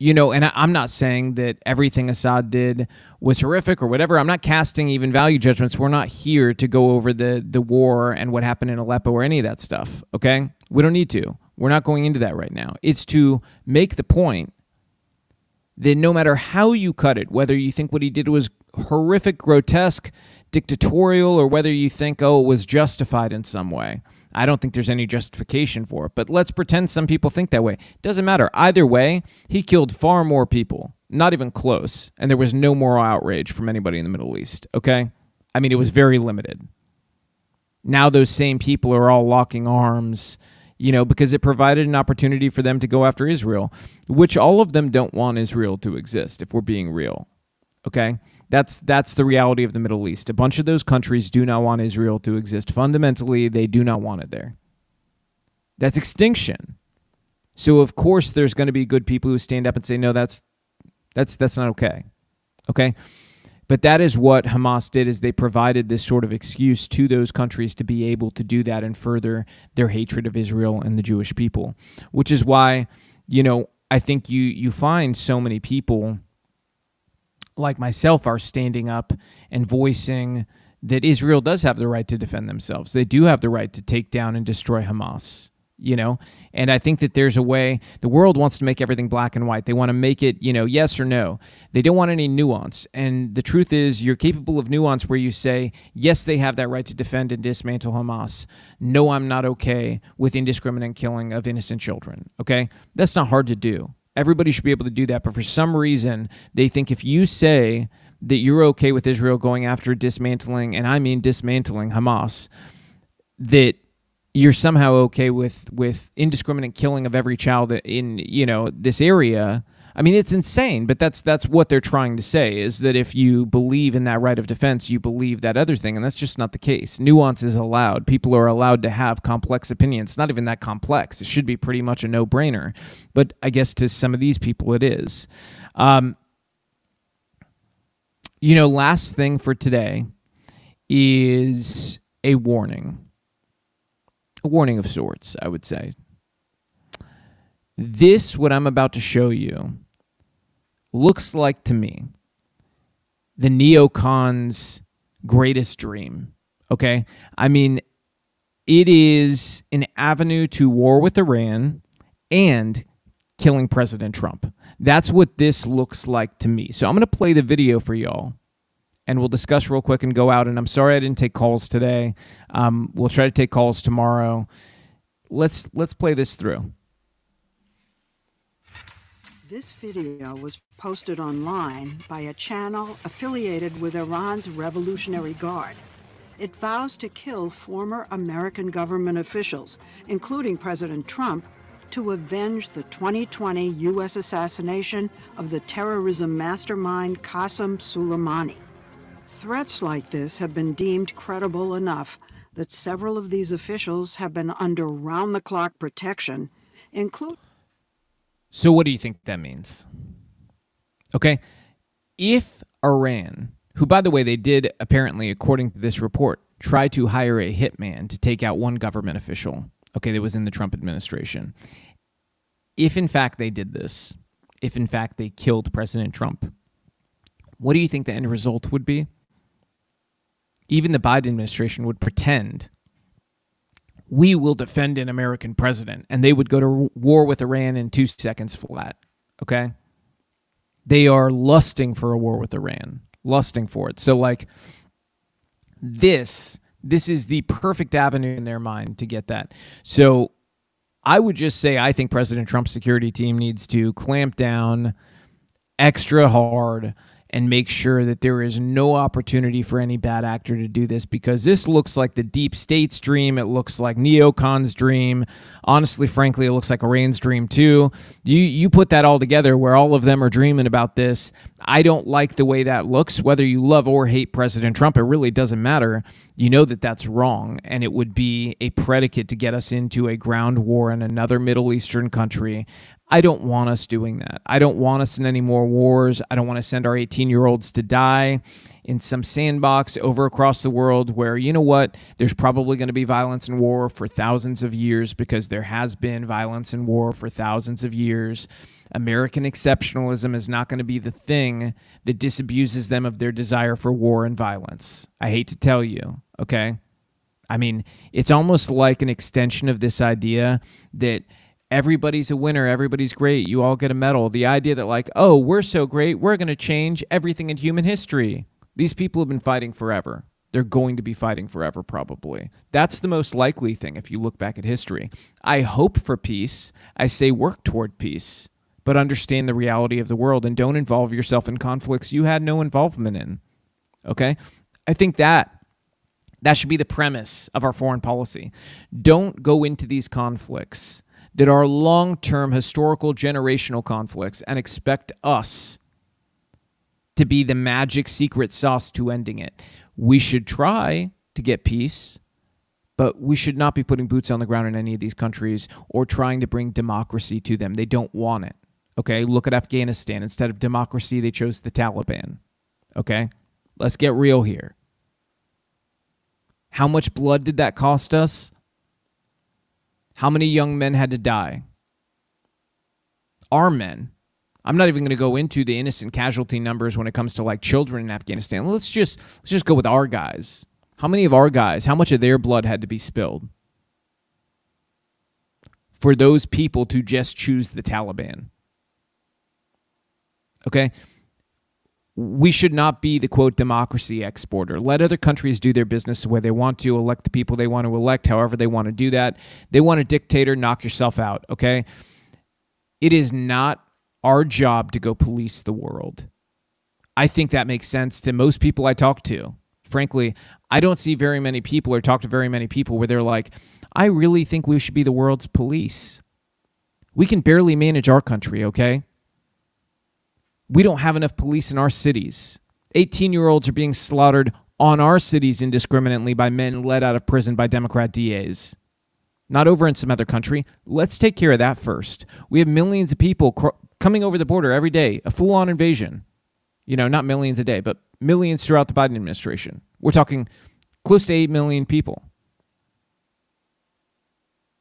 you know, and I, am not saying that everything Assad did was horrific or whatever. I'm not casting even value judgments. We're not here to go over the the war and what happened in Aleppo or any of that stuff. Okay? We don't need to. We're not going into that right now. It's to make the point that no matter how you cut it, whether you think what he did was horrific, grotesque, dictatorial, or whether you think, oh, it was justified in some way. I don't think there's any justification for it, but let's pretend some people think that way. Doesn't matter. Either way, he killed far more people, not even close, and there was no moral outrage from anybody in the Middle East, okay? I mean, it was very limited. Now those same people are all locking arms, you know, because it provided an opportunity for them to go after Israel, which all of them don't want Israel to exist, if we're being real, okay? That's that's the reality of the Middle East. A bunch of those countries do not want Israel to exist. Fundamentally, they do not want it there. That's extinction. So of course there's going to be good people who stand up and say no that's that's that's not okay. Okay? But that is what Hamas did is they provided this sort of excuse to those countries to be able to do that and further their hatred of Israel and the Jewish people, which is why, you know, I think you you find so many people like myself are standing up and voicing that Israel does have the right to defend themselves. They do have the right to take down and destroy Hamas, you know? And I think that there's a way the world wants to make everything black and white. They want to make it, you know, yes or no. They don't want any nuance. And the truth is you're capable of nuance where you say, yes, they have that right to defend and dismantle Hamas. No, I'm not okay with indiscriminate killing of innocent children. Okay? That's not hard to do. Everybody should be able to do that. But for some reason, they think if you say that you're okay with Israel going after dismantling, and I mean dismantling Hamas, that you're somehow okay with with indiscriminate killing of every child in you know this area I mean, it's insane, but that's that's what they're trying to say is that if you believe in that right of defense, you believe that other thing, and that's just not the case. Nuance is allowed. People are allowed to have complex opinions. It's not even that complex. It should be pretty much a no-brainer, but I guess to some of these people, it is. Um, you know, last thing for today is a warning, a warning of sorts, I would say. This, what I'm about to show you, looks like to me the neocons' greatest dream. Okay? I mean, it is an avenue to war with Iran and killing President Trump. That's what this looks like to me. So I'm going to play the video for y'all and we'll discuss real quick and go out. And I'm sorry I didn't take calls today. Um, we'll try to take calls tomorrow let's let's play this through. This video was posted online by a channel affiliated with Iran's Revolutionary Guard. It vows to kill former American government officials, including President Trump, to avenge the 2020 U.S. assassination of the terrorism mastermind Qasem Soleimani. Threats like this have been deemed credible enough that several of these officials have been under round the clock protection, including. So, what do you think that means? Okay. If Iran, who, by the way, they did apparently, according to this report, try to hire a hitman to take out one government official, okay, that was in the Trump administration. If in fact they did this, if in fact they killed President Trump, what do you think the end result would be? Even the Biden administration would pretend we will defend an American president, and they would go to war with Iran in two seconds flat. Okay? They are lusting for a war with Iran, lusting for it. So, like, this this is the perfect avenue in their mind to get that. So I would just say I think President Trump's security team needs to clamp down extra hard and make sure that there is no opportunity for any bad actor to do this because this looks like the deep state's dream. It looks like neocon's dream. Honestly, frankly, it looks like Iran's dream too. You you put that all together where all of them are dreaming about this. I don't like the way that looks. Whether you love or hate President Trump, it really doesn't matter. You know that that's wrong, and it would be a predicate to get us into a ground war in another Middle Eastern country. I don't want us doing that. I don't want us in any more wars. I don't want to send our 18 year olds to die in some sandbox over across the world where, you know what, there's probably going to be violence and war for thousands of years because there has been violence and war for thousands of years. American exceptionalism is not going to be the thing that disabuses them of their desire for war and violence. I hate to tell you, okay? I mean, it's almost like an extension of this idea that everybody's a winner, everybody's great, you all get a medal. The idea that, like, oh, we're so great, we're going to change everything in human history. These people have been fighting forever. They're going to be fighting forever, probably. That's the most likely thing if you look back at history. I hope for peace. I say work toward peace, but understand the reality of the world and don't involve yourself in conflicts you had no involvement in. Okay? I think that that should be the premise of our foreign policy. Don't go into these conflicts that are long term historical generational conflicts and expect us to be the magic secret sauce to ending it. We should try to get peace, but we should not be putting boots on the ground in any of these countries or trying to bring democracy to them. They don't want it. Okay, look at Afghanistan. Instead of democracy, they chose the Taliban. Okay, let's get real here. How much blood did that cost us? How many young men had to die? Our men. I'm not even going to go into the innocent casualty numbers when it comes to like children in Afghanistan. Let's just let's just go with our guys. How many of our guys, how much of their blood had to be spilled for those people to just choose the Taliban? Okay? We should not be the quote democracy exporter. Let other countries do their business the way they want to, elect the people they want to elect, however they want to do that. They want a dictator, knock yourself out, okay? It is not our job to go police the world. I think that makes sense to most people I talk to. Frankly, I don't see very many people or talk to very many people where they're like, I really think we should be the world's police. We can barely manage our country, okay? We don't have enough police in our cities. 18 year olds are being slaughtered on our cities indiscriminately by men let out of prison by Democrat DAs. Not over in some other country. Let's take care of that first. We have millions of people cr- coming over the border every day, a full on invasion. You know, not millions a day, but millions throughout the Biden administration. We're talking close to 8 million people.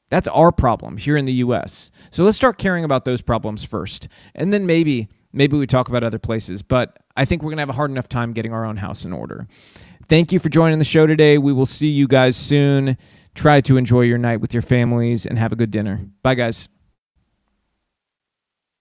That's our problem here in the US. So let's start caring about those problems first. And then maybe maybe we talk about other places, but I think we're going to have a hard enough time getting our own house in order. Thank you for joining the show today. We will see you guys soon. Try to enjoy your night with your families and have a good dinner. Bye, guys.